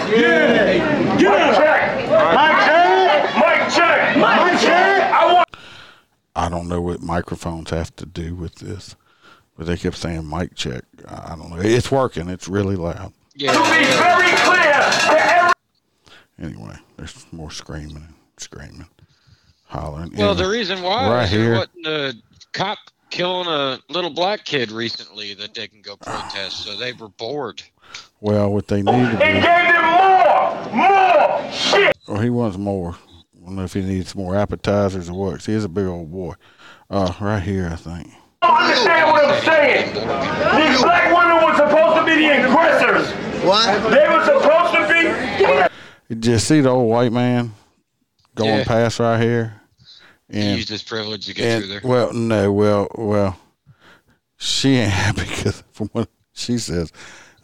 Mic check. Mic check. Mic check. Mic check. I want. I don't know what microphones have to do with this, but they kept saying mic check. I I don't know. It's working. It's really loud. yeah, To be very clear. Anyway, there's more screaming and screaming, hollering. well, Anyway, the reason why right is there here. wasn't a cop killing a little black kid recently that they can go protest, so they were bored. Well, what they need to do. gave them more, more shit. Well, he wants more. I don't know if he needs more appetizers or what. he is a big old boy. Uh, right here, I think. don't understand what I'm saying. These black women were supposed to be the aggressors. What? They were supposed to be. You just see the old white man going Yeah. past right here, He and used his privilege to get through and there. well, no, well, well, she ain't happy because from what she says,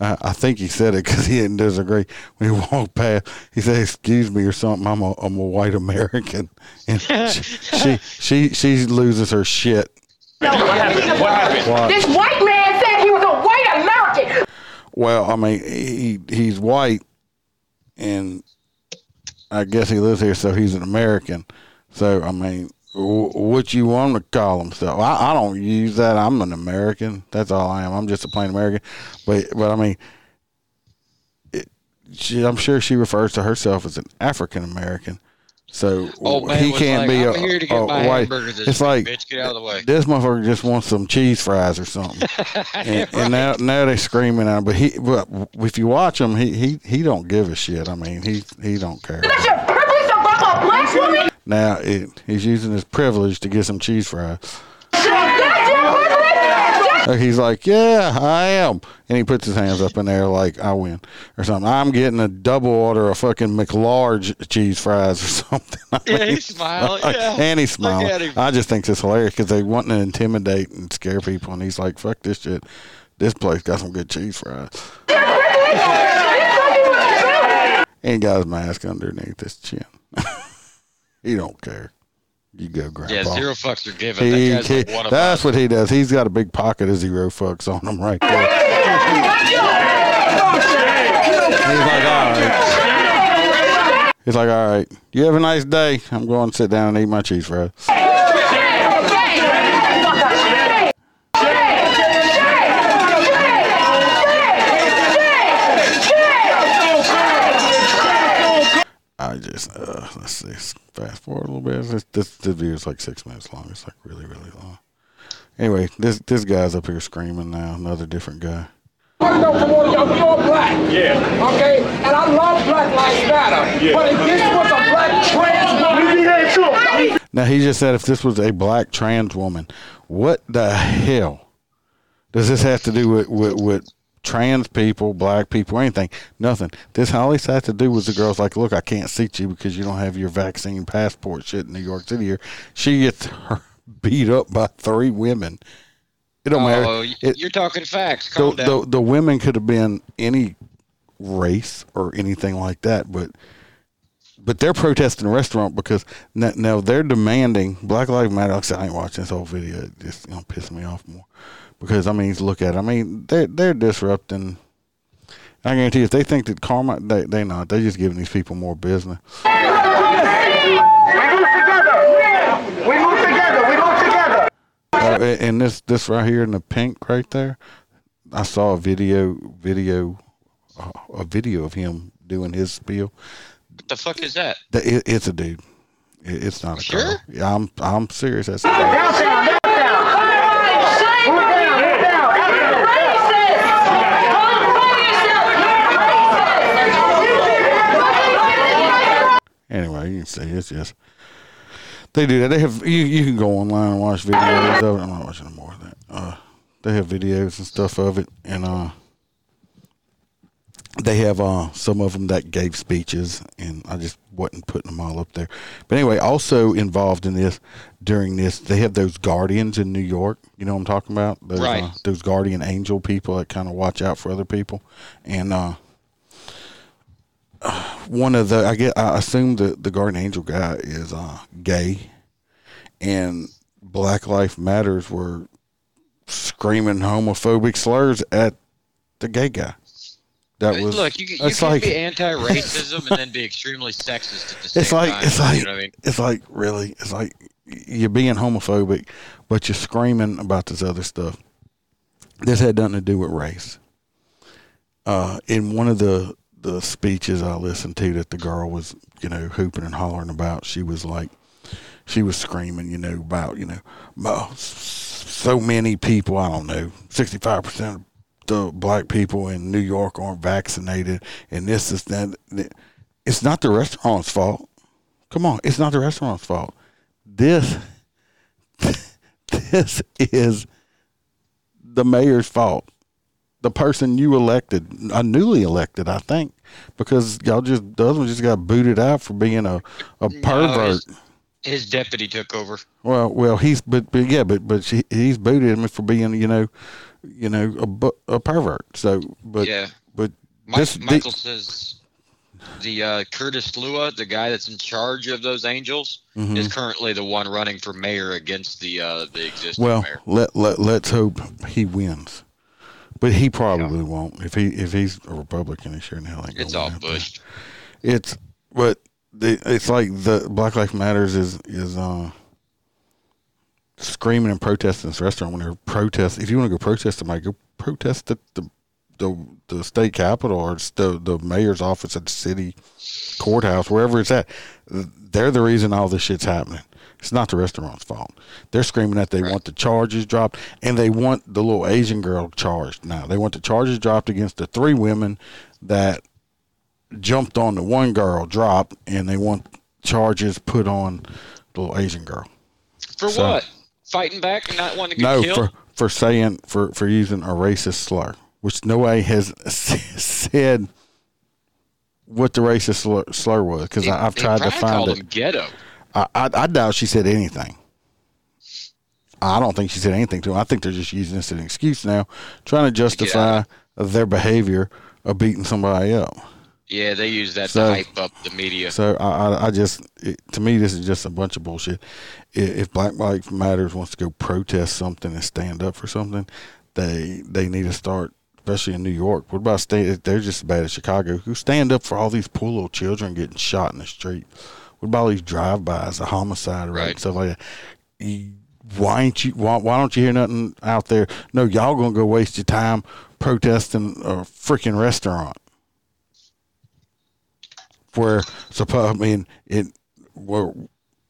I, I think he said it because he didn't disagree when he walked past. He said, "Excuse me" or something. I'm a I'm a white American, and she she she, she loses her shit. What happened? What happened? Why? This white man said he was a white American. Well, I mean, he he's white, and I guess he lives here, so he's an American. So I mean, what you want to call himself? I, I don't use that. I'm an American. That's all I am. I'm just a plain American. But but I mean, it, she, I'm sure she refers to herself as an African American. So Old man he can't like, be "I'm a, here to get a my white. hamburger this it's like bitch. Get out of the way." this motherfucker just wants some cheese fries or something and, and now now they're screaming at him. But he, but if you watch him, he he he don't give a shit. I mean, he he don't care. That's your privilege to fuck a black woman? Now it, he's using his privilege to get some cheese fries. That's your privilege? Like, He's like, yeah, I am, and he puts his hands up in there like I win or something. I'm getting a double order of fucking McLarge cheese fries or something. I Yeah, mean, he's smiling, yeah. and he's smiling. I just think it's hilarious because they want to intimidate and scare people, and he's like, fuck this shit. This place got some good cheese fries. And he got his mask underneath his chin. He don't care. You go, Grandpa. Yeah, zero fucks are given. He, that guy's he- like that's us. what he does. He's got a big pocket of zero fucks on him right there. He's like, all right. He's like, all right. You have a nice day. I'm going to sit down and eat my cheese fries. Uh, let's. Fast forward a little bit. This, this this video is like six minutes long. It's like really really long. Anyway, this this guy's up here screaming now. Another different guy. I know from all y'all, you're black. Yeah. Okay? And I love Black Lives Matter. Yeah. But if this was a black trans woman, We be there too. Now he just said if this was a black trans woman, what the hell Does this have to do with, with, with trans people, black people, anything? Nothing. This all this has to do with the girls like, look, I can't seat you because you don't have your vaccine passport shit in New York City here. She gets beat up by three women. It don't Oh, matter. It- you're talking facts. the, Calm down. the, the women could have been any race or anything like that, but but they're protesting the restaurant because now, now they're demanding Black Lives Matter. Like I said, I ain't watching this whole video. It's just gonna piss me off more because I mean, look at it. I mean, they're they're disrupting. I guarantee you, if they think that karma, they they not. They're just giving these people more business. We move together. We move together. We move together. Uh, and this this right here in the pink right there, I saw a video video uh, a video of him doing his spiel. what the fuck is that? That- It, it's a dude. It, it's not a Sure? girl. Yeah, I'm I'm serious. That's a dude. Downtown, downtown. Move down, move down. Anyway, you can see it's just they do that. They have you you can go online and watch videos of it. I'm not watching more of that. Uh, they have videos and stuff of it, and uh, they have uh some of them that gave speeches, and I just wasn't putting them all up there. But anyway, also involved in this during this, they have those guardians in New York. You know what I'm talking about? Those, Right. Uh, those guardian angel people that kind of watch out for other people, and uh one of the I get I assume the the Guardian Angel guy is uh gay and Black Life Matters were screaming homophobic slurs at the gay guy. That was Look, you, you it's can like be anti-racism and then be extremely sexist at the same it's like time. it's like you know I mean? it's like really it's like you're being homophobic, but you're screaming about this other stuff. This had nothing to do with race. Uh, in one of the the speeches I listened to that the girl was you know hooping and hollering about, she was like, she was screaming, you know, about you know, "Oh, so many people. I don't know, sixty five percent of the black people in New York aren't vaccinated, and this is that. It's not the restaurant's fault. Come on, it's not the restaurant's fault. This this is the mayor's fault. The person you elected, a newly elected, I think, because y'all just the other one just got booted out for being a a pervert. his- His deputy took over. Well, well, he's but, but yeah, but but she, he's booted him for being you know, you know a a pervert. So, but Yeah. but Mike, this the- Michael says the uh, Curtis Sliwa, the guy that's in charge of those angels, Mhm. is currently the one running for mayor against the uh, the existing well, mayor. let let let's hope he wins, but he probably won't. If he if he's a Republican, he sure in hell ain't. It's all. Bush. It's but the, it's like the Black Lives Matters is is uh screaming and protesting this restaurant when they're protest. If you want to go protest, somebody go protest at the the the state capitol or the the mayor's office at the city courthouse, wherever it's at. They're the reason all this shit's happening. It's not the restaurant's fault. They're screaming that they want the charges dropped and they want the little Asian girl charged now. They want the charges dropped against the three women that jumped on the one girl dropped and they want charges put on the little Asian girl. For So- what? Fighting back and not wanting to get No, killed? for for saying for for using a racist slur, which nobody has said what the racist slur, slur was because I've tried to find it. him ghetto. I, I I doubt she said anything. I don't think she said anything to him. I think they're just using this as an excuse now, trying to justify their behavior of beating somebody up. Yeah, they use that So- to hype up the media. So I, I, I just, it, to me, this is just a bunch of bullshit. If Black Lives Matters wants to go protest something and stand up for something, they they need to start, especially in New York. What about state? They're just as bad as Chicago. Who stand up for all these poor little children getting shot in the street? What about all these drive-bys, the homicide rate, and stuff like that? You- why ain't you? Why, why don't you hear nothing out there? No, y'all gonna go waste your time protesting a freaking restaurant where suppo- I mean it where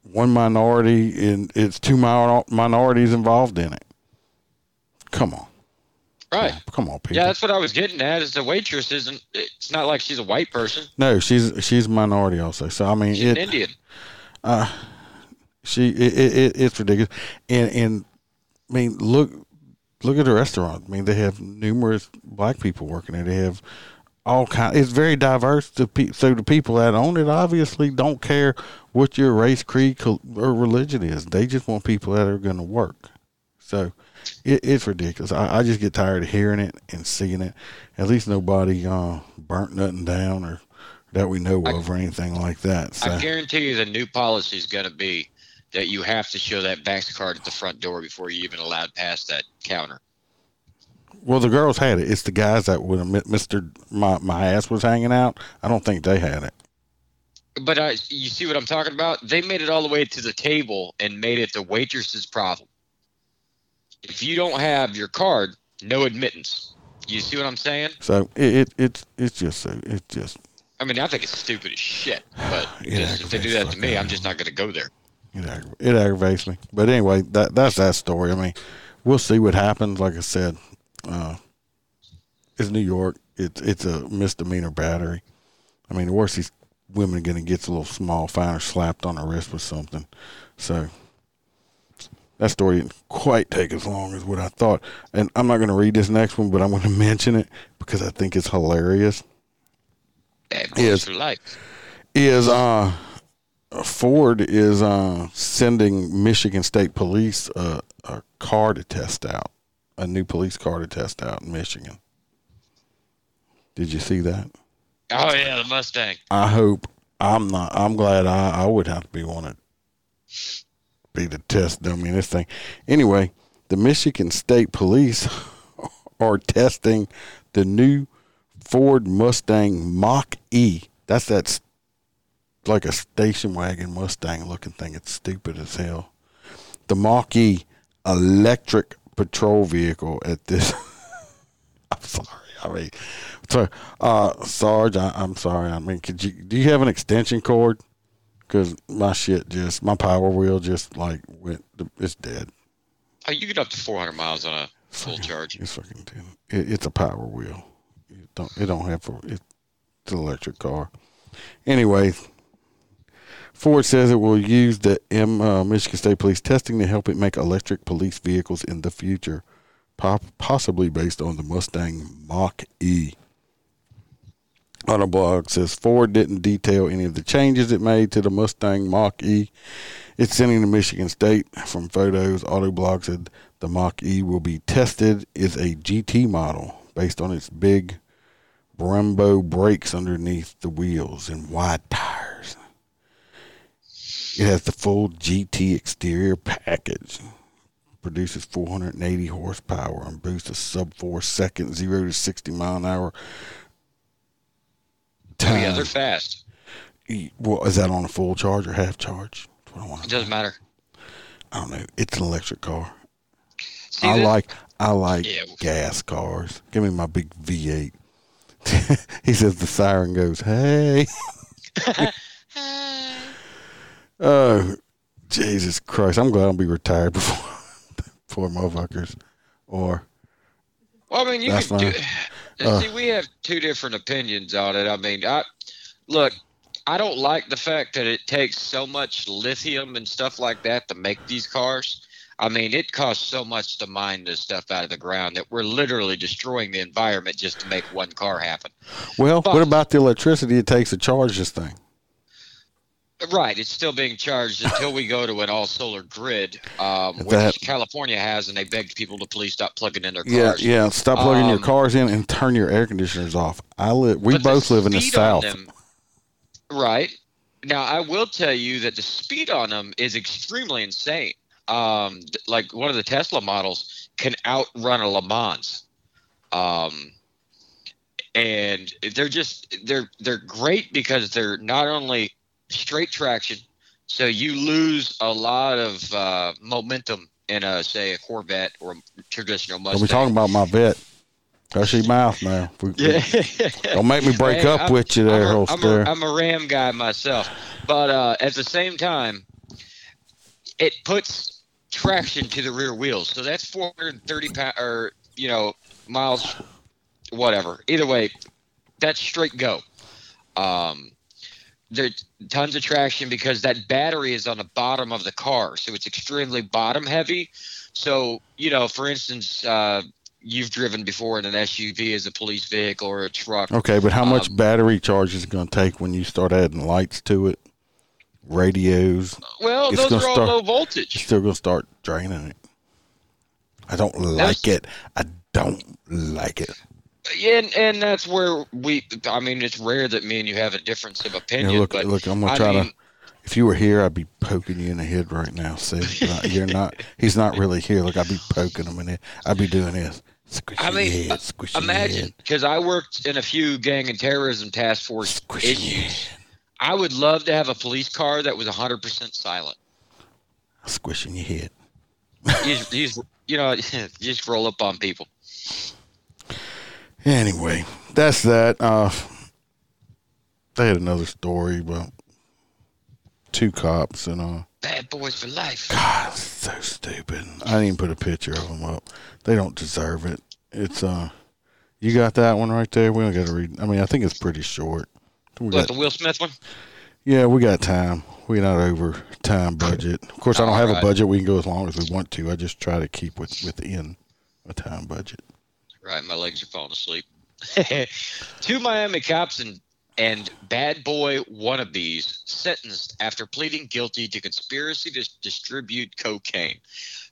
one minority and it's two minor- minorities involved in it. Come on, right. come on, people. Yeah, that's what I was getting at. Is the waitress isn't? It's not like she's a white person. No, she's she's a minority also. So I mean, She's an Indian. uh, she it, it, it it's ridiculous. And and I mean, look look at the restaurant. I mean, they have numerous black people working there. They have all kind. It's very diverse. To pe- so the people that own it obviously don't care what your race, creed, col- or religion is. They just want people that are going to work. So it, it's ridiculous. I, I just get tired of hearing it and seeing it. At least nobody uh, burnt nothing down or that we know of or anything like that. So I guarantee you the new policy is going to be that you have to show that Vax card at the front door before you even allowed past that counter. well, the girls had it. It's the guys that when Mister my my ass was hanging out. I don't think they had it. But uh, you see what I'm talking about? They made it all the way to the table and made it the waitress's problem. If you don't have your card, no admittance. You see what I'm saying? So it, it it's it's just so it's just I mean, I think it's stupid as shit. But just, if they do that to me, I'm just not going to go there. it, it aggravates me. But anyway, that that's that story. I mean, we'll see what happens. Like I said, uh, it's New York. It's it's a misdemeanor battery. I mean, the worst these women are going to get is a little small fine or slapped on the wrist with something. So that story didn't quite take as long as what I thought. And I'm not going to read this next one, but I'm going to mention it because I think it's hilarious. Bad Yes. boys for life. is uh Ford is uh sending Michigan State Police uh, a car to test out, a new police car to test out in Michigan. Did you see that? Oh yeah, the Mustang. I hope I'm not. I'm glad I I would have to be one to be the test dummy in this thing. Anyway, the Michigan State Police are testing the new Ford Mustang Mach E. That's that like a station wagon Mustang looking thing. It's stupid as hell. The Mach E electric patrol vehicle at this. I'm sorry. I mean, so, uh, Sarge, I, I'm sorry. I mean, could you do you have an extension cord? Because my shit just my power wheel just like went. It's dead. Oh, you get up to 400 miles on a full charge. It's fucking dead. It, it's a power wheel. It don't it don't have for it's an electric car. Anyway, Ford says it will use the M uh, Michigan State Police testing to help it make electric police vehicles in the future, pop, possibly based on the Mustang Mach E. Autoblog says Ford didn't detail any of the changes it made to the Mustang Mach E. It's sending to Michigan State from photos. Autoblog said the Mach E will be tested is a GT model based on its big Brembo brakes underneath the wheels and wide tires. It has the full GT exterior package. Produces 480 horsepower and boosts a sub four second zero to 60 mile an hour. Oh, yeah, they're fast. Well, is that on a full charge or half charge? That's what I want. It doesn't matter. I don't know. It's an electric car. See I like I like Yeah. gas cars. Give me my big V8. he says the siren goes, "Hey." oh, Jesus Christ! I'm glad I'll be retired before before motherfuckers. Or Well, I mean, you can do. Uh, see, we have two different opinions on it. I mean, I look. I don't like the fact that it takes so much lithium and stuff like that to make these cars. I mean, it costs so much to mine this stuff out of the ground that we're literally destroying the environment just to make one car happen. well, But- what about the electricity it takes to charge this thing? Right, it's still being charged until we go to an all solar grid, um, which That- California has, and they begged people to please stop plugging in their cars. yeah. yeah, Stop plugging your Um, cars in and turn your air conditioners off. I live. We both live in the south. them- right. Now, I will tell you that the speed on them is extremely insane. Um, like one of the Tesla models can outrun a Le Mans. Um, and they're just they're they're great because they're not only straight traction, so you lose a lot of uh, momentum in a say a Corvette or a traditional Are Mustang. we talking about my vet? Hush your mouth now. We- Yeah. Don't make me break Hey, up I'm- with you there, I'm a, I'm, Holster. a, I'm a Ram guy myself, but uh, at the same time, it puts traction to the rear wheels. So that's 430 pound or you know miles, whatever. Either way, that's straight go. Um, there's tons of traction because that battery is on the bottom of the car, so it's extremely bottom heavy. So you know, for instance, uh, you've driven before in an SUV as a police vehicle or a truck. Okay, but how much Um, battery charge is it going to take when you start adding lights to it? Radios. Well, It's those are all start- low It's voltage. still going to start draining it. I don't like it. I don't like it. Yeah, and, and that's where we. I mean, it's rare that me and you have a difference of Yeah, opinion. look, but look. I'm gonna I try mean, to. If you were here, I'd be poking you in the head right now. See, but I- you're not. He's not really here. Look, I'd be poking him in it. I'd be doing this. Squish I mean, head, uh, squish imagine because I worked in a few gang and terrorism task force Squish your issues. I would love to have a police car that was 100% silent. Squishing your head. You just, you just, you know, you just roll up on people. Anyway, that's that. Uh, they had another story about two cops and uh, Bad boys for life. God, so stupid. I didn't even put a picture of them up. They don't deserve it. It's uh, you got that one right there. We don't got to read. I mean, I think it's pretty short. We What, got, the Will Smith one? yeah, we got time. We're not over time budget. Of course, I don't have a budget. We can go as long as we want to. I just try to keep with within a time budget. Right, my legs are falling asleep. Two Miami cops and and bad boy wannabes sentenced after pleading guilty to conspiracy to distribute cocaine.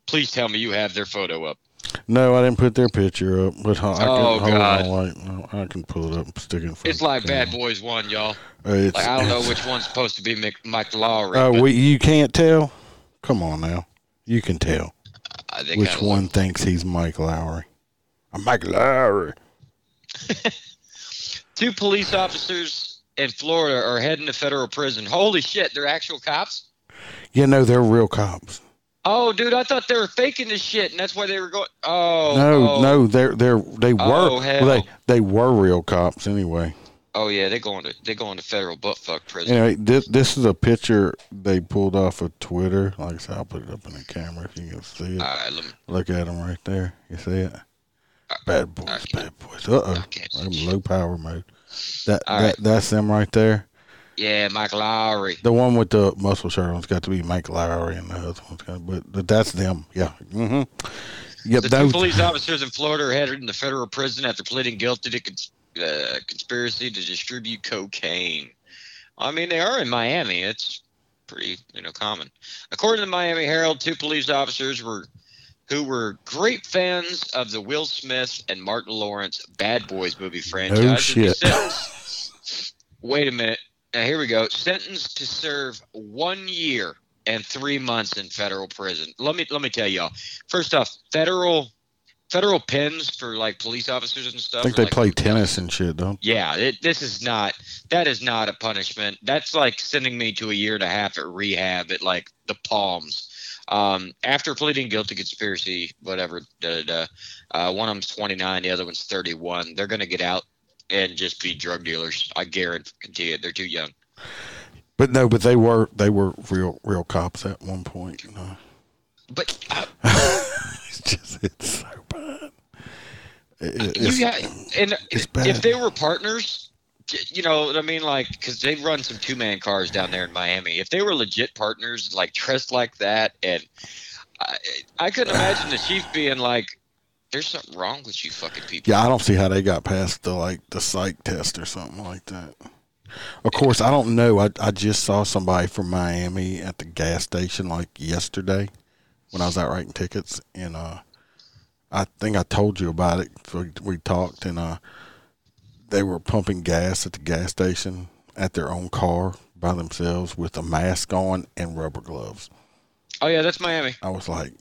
Please tell me you have their photo up. No, I didn't put their picture up, but I can, Oh, hold God. on, like, I can pull it up and stick it in front. It's like Bad Boys One, y'all. Uh, it's, Like I don't know which one's supposed to be Mick, Mike Lowrey. Oh, but we, you can't tell? Come on now. You can tell I think which one thinks he's Mike Lowrey. I'm Mike Lowrey. Two police officers in Florida are heading to federal prison. Holy shit, they're actual cops. You know they're real cops. Oh, dude, I thought they were faking this shit, and that's why they were going. Oh, no, oh. no, they're they're they oh, were Oh, they they were real cops anyway. Oh yeah, they're going to they're going to federal butt fuck prison. Anyway, this this is a picture they pulled off of Twitter. Like I said, I'll put it up in the camera if you can see it. All right, me. Look at them right there. You see it? Bad boys, Alright. bad boys. Uh oh, I'm low power mode. That, All that right. that's them right there. Yeah, Mike Lowrey. The one with the muscle shirt on's got to be Mike Lowrey, and the other one's got, but, but that's them. Yeah. Mm-hmm. Yep. The two Those, police officers in Florida are headed into federal prison after pleading guilty to cons- uh, conspiracy to distribute cocaine. I mean, they are in Miami. It's pretty, you know, common. According to the Miami Herald, two police officers were who were great fans of the Will Smith and Martin Lawrence Bad Boys movie franchise. Oh, shit. Wait a minute. Now here we go. Sentenced to serve one year and three months in federal prison. Let me let me tell y'all. First off, federal federal pins for like police officers and stuff. I think they like- play tennis and shit, don't Yeah, it, this is not. That is not a punishment. That's like sending me to a year and a half at rehab at like the Palms. Um, after pleading guilty conspiracy, whatever. Da, da, da, uh, one of them's 29, the other one's 31. They're gonna get out and just be drug dealers. I guarantee it. They're too young. But no, but they were they were real real cops at one point. You know, But uh, it's just it's so bad. It- you it's- got and if they were partners you know what i mean like because they run some two-man cars down there in miami if they were legit partners like dressed like that and i, I couldn't imagine the chief being like there's something wrong with you fucking people yeah, I don't see how they got past the like the psych test or something like that. Of course, I don't know. I I just saw somebody from Miami at the gas station like yesterday when I was out writing tickets, and uh, I think I told you about it. We talked, and uh, they were pumping gas at the gas station at their own car by themselves with a mask on and rubber gloves. oh yeah that's miami I was like,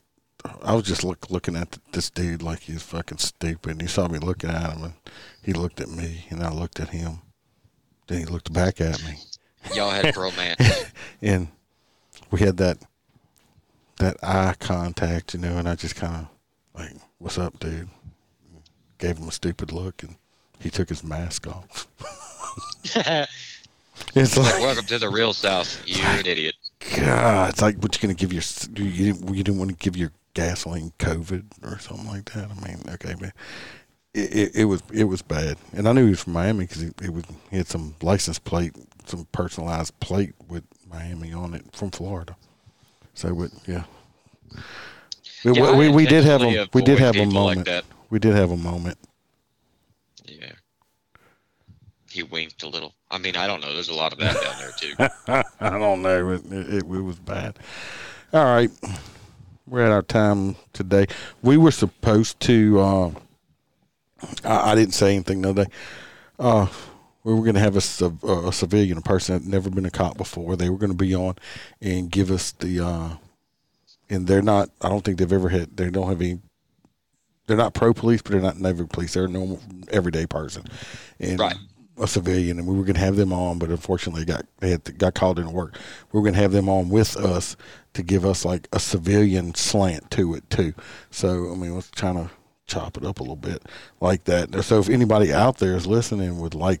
I was just look, looking at this dude like he's fucking stupid. And He saw me looking at him, and he looked at me, and I looked at him. Then he looked back at me, y'all had bromance and we had that that eye contact, you know. And I just kind of like, "What's up, dude?" Gave him a stupid look, and he took his mask off. It's like, welcome to the real south you're an idiot God, it's like, what you gonna give your? You didn't, you didn't want to give your gasoline COVID or something like that. I mean, okay, but it, it, it was it was bad, and I knew he was from Miami because it was he had some license plate, some personalized plate with Miami on it from Florida. So, but yeah, We, Yeah, we, we did have a we did have a like moment. that. we did have a moment. Yeah. He winked a little. I mean, I don't know. There's a lot of that down there too. I don't know. It, it, it was bad. All right. We're at our time today. We were supposed to, uh, I, I didn't say anything the other day. Uh, we were going to have a, uh, a civilian, a person that never been a cop before. They were going to be on and give us the, uh, and they're not, I don't think they've ever had, they don't have any, they're not pro police, but they're not navy police. They're a normal, everyday person. And Right. A civilian, and we were going to have them on, but unfortunately, got they had to, got called into work. We were going to have them on with us to give us like a civilian slant to it too. So I mean, let's trying to chop it up a little bit like that. So if anybody out there is listening would like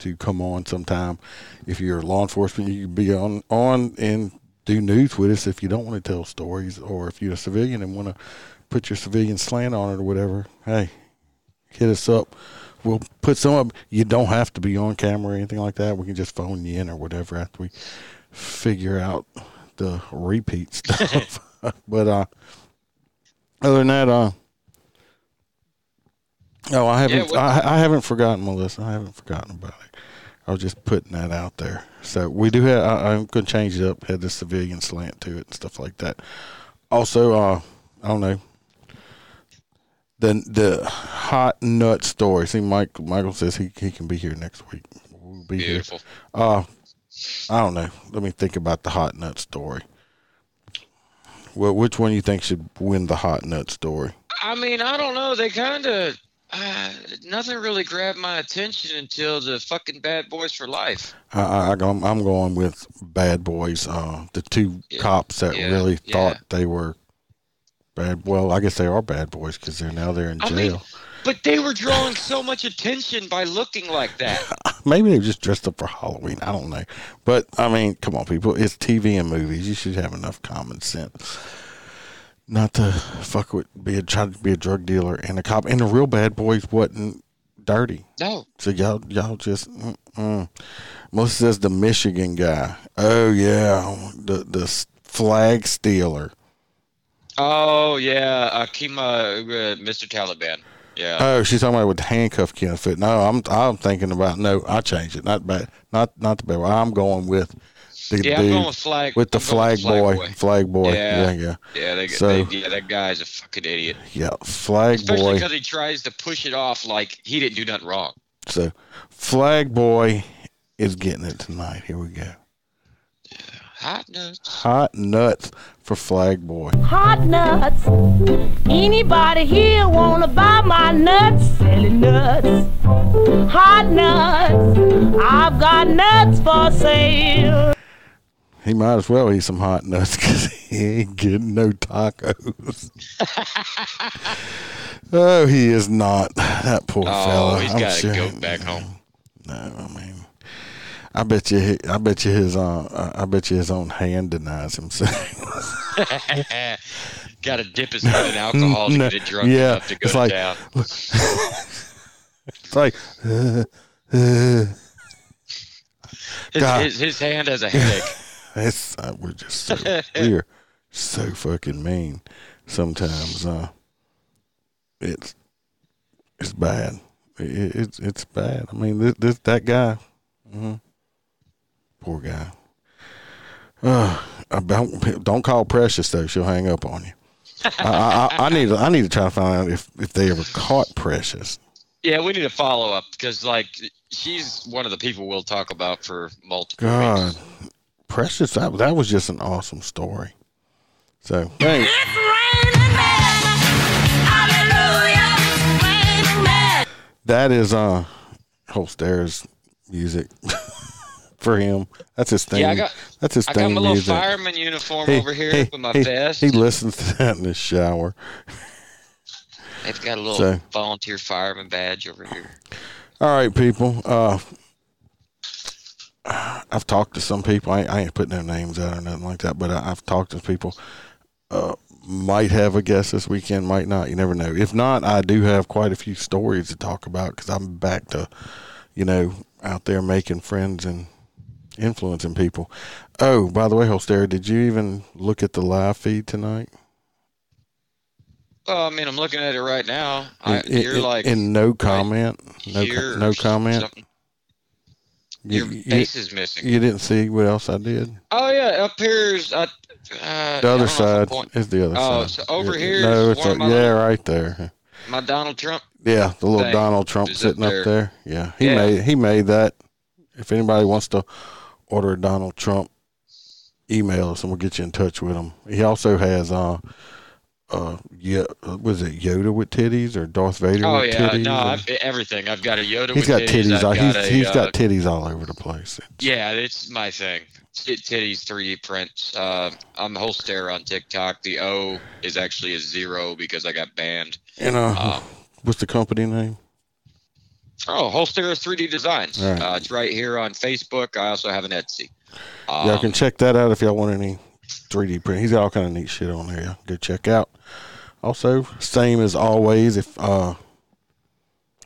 to come on sometime, if you're law enforcement, you can be on on and do news with us. If you don't want to tell stories, or if you're a civilian and want to put your civilian slant on it or whatever, hey, hit us up. We'll put some up. You don't have to be on camera or anything like that. We can just phone you in or whatever after we figure out the repeat stuff. but uh, other than that, uh, no, I haven't. what- I, I haven't forgotten Melissa. I haven't forgotten about it. I was just putting that out there. So we do have. I, I'm going to change it up. Had the civilian slant to it and stuff like that. Also, uh, I don't know the the hot nut story. See, Mike Michael says he he can be here next week. We'll be Beautiful. here. Uh, I don't know. Let me think about the hot nut story. Well, which one you think should win the hot nut story? I mean, I don't know. They kind of uh, nothing really grabbed my attention until the fucking Bad Boys for Life. I, I'm going with Bad Boys. Uh, the two Yeah, cops that yeah, really yeah. thought they were bad. Well, I guess they are bad boys because they're now they're in I jail. mean, but they were drawing so much attention by looking like that. Maybe they just dressed up for Halloween. I don't know. But I mean, come on, people. It's TV and movies. You should have enough common sense not to fuck with be a try to be a drug dealer and a cop. And the real bad boys wasn't dirty. No, So y'all y'all just mm-mm. Melissa says the Michigan guy. Oh yeah, the the flag stealer. Oh yeah, Akima, uh, Mr. Taliban. Yeah. Oh, she's talking about with the handcuff Ken foot. No, I'm I'm thinking about no. I changed it. Not bad. Not not the bad. one. I'm going with the yeah, I'm dude going with flag. with the I'm going flag, with boy. Flag boy. Yeah. Yeah, yeah, Yeah, they, So- they, yeah, that guy's a fucking idiot. yeah. Flag Especially boy. because he tries to push it off like he didn't do nothing wrong. So, flag boy is getting it tonight. Here we go. Hot nuts. Hot nuts for flag boy. Hot nuts. Anybody here wanna buy my nuts? Selling nuts. Hot nuts. I've got nuts for sale. He might as well eat some hot nuts because he ain't getting no tacos. oh, he is not. That poor fellow. Oh, fella. he's I'm got to sure- go back home. No, I mean, I bet you. I bet you his. Uh, I bet you his own hand denies himself. got to dip his foot in alcohol to No, get it drunk yeah, enough to go it's like- down. it's like, uh, uh, His, his, his hand has a headache. it's uh, we're just so we're so fucking mean. Sometimes, uh, it's it's bad. It, it's it's bad. I mean, this, this that guy, mhm. Poor guy. Uh, don't don't call Precious though. She'll hang up on you. I, I, I need to, I need to try to find out if, if they ever caught Precious. Yeah, we need a follow up because, like, she's one of the people we'll talk about for multiple God, weeks. Precious, that that was just an awesome story. So, anyway, that is uh, Holster's music for him. That's his thing. Yeah, I got- That's his I got thing. my little music. fireman uniform He- over here he- with my he- vest. He listens to that in the shower. They've got a little So- volunteer fireman badge over here. All right, people. Uh, I've talked to some people. I, I ain't putting their names out or nothing like that, but I, I've talked to people. Uh, might have a guest this weekend, might not. You never know. If not, I do have quite a few stories to talk about because I'm back to, you know, out there making friends and influencing people. Oh, by the way, Holster, did you even look at the live feed tonight? Well, I mean, I'm looking at it right now. I, And- you're like and no comment, no no comment. something. You, Your you- face is missing. you didn't see what else I did. Oh yeah, up here's uh, uh, The other don't know if I'm side is the other side. Oh, side. so over here No, is it's a, yeah, little- right there. My Donald Trump. Yeah, the little thing Donald Trump is sitting up up there. there. Yeah, he Yeah. made he made that. If anybody wants to order a Donald Trump, email us and we'll get you in touch with him. He also has uh uh yeah was it Yoda with titties or Darth Vader Oh with yeah, titties? no, I've, everything. I've got a Yoda. he's got titties. titties. Got he's a, he's uh, got titties all over the place. Yeah, it's my thing. T- titties 3D prints. Uh, I'm a Holster on TikTok. The O is actually a zero because I got banned. And uh, Um, what's the company name? Oh, Holster 3D Designs. Right. Uh, it's right here on Facebook. I also have an Etsy. y'all Um, can check that out if y'all want any 3D print. He's got all kind of neat shit on there. Go check out. Also, same as always. If uh,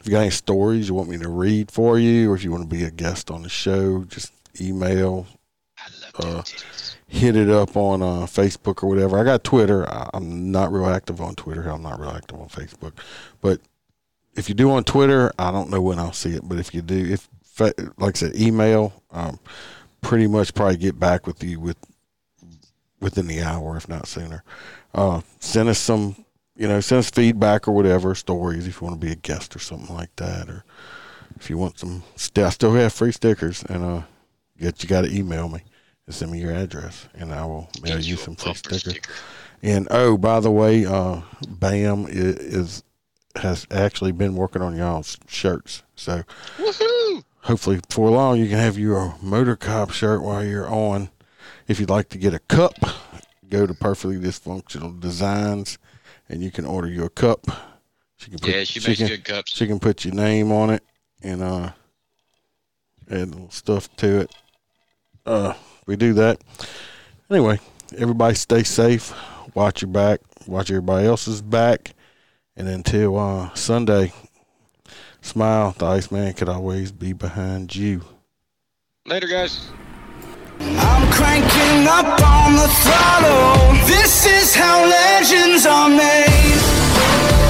if you got any stories you want me to read for you, or if you want to be a guest on the show, just email. Uh, hit it up on uh, Facebook or whatever. I got Twitter. I, I'm not real active on Twitter. I'm not real active on Facebook. But if you do on Twitter, I don't know when I'll see it. But if you do, if like I said, email, um, pretty much probably get back with you with within the hour, if not sooner. Uh, send us some, you know, send us feedback or whatever stories if you want to be a guest or something like that, or if you want some. St- I still have free stickers, and uh, yet you got to email me and send me your address, and I will mail you some free stickers. And oh, by the way, uh, Bam i- is has actually been working on y'all's shirts, so Woohoo! hopefully before long you can have your motor cop shirt while you're on. If you'd like to get a cup, go to Perfectly Dysfunctional Designs, and you can order you a cup. She can Yeah, she makes can, good cups. She can put your name on it and uh, add little stuff to it. Uh, we do that. Anyway, everybody stay safe. Watch your back. Watch everybody else's back. And until uh, Sunday, smile, the Iceman could always be behind you. Later, guys. I'm cranking up on the throttle. This is how legends are made.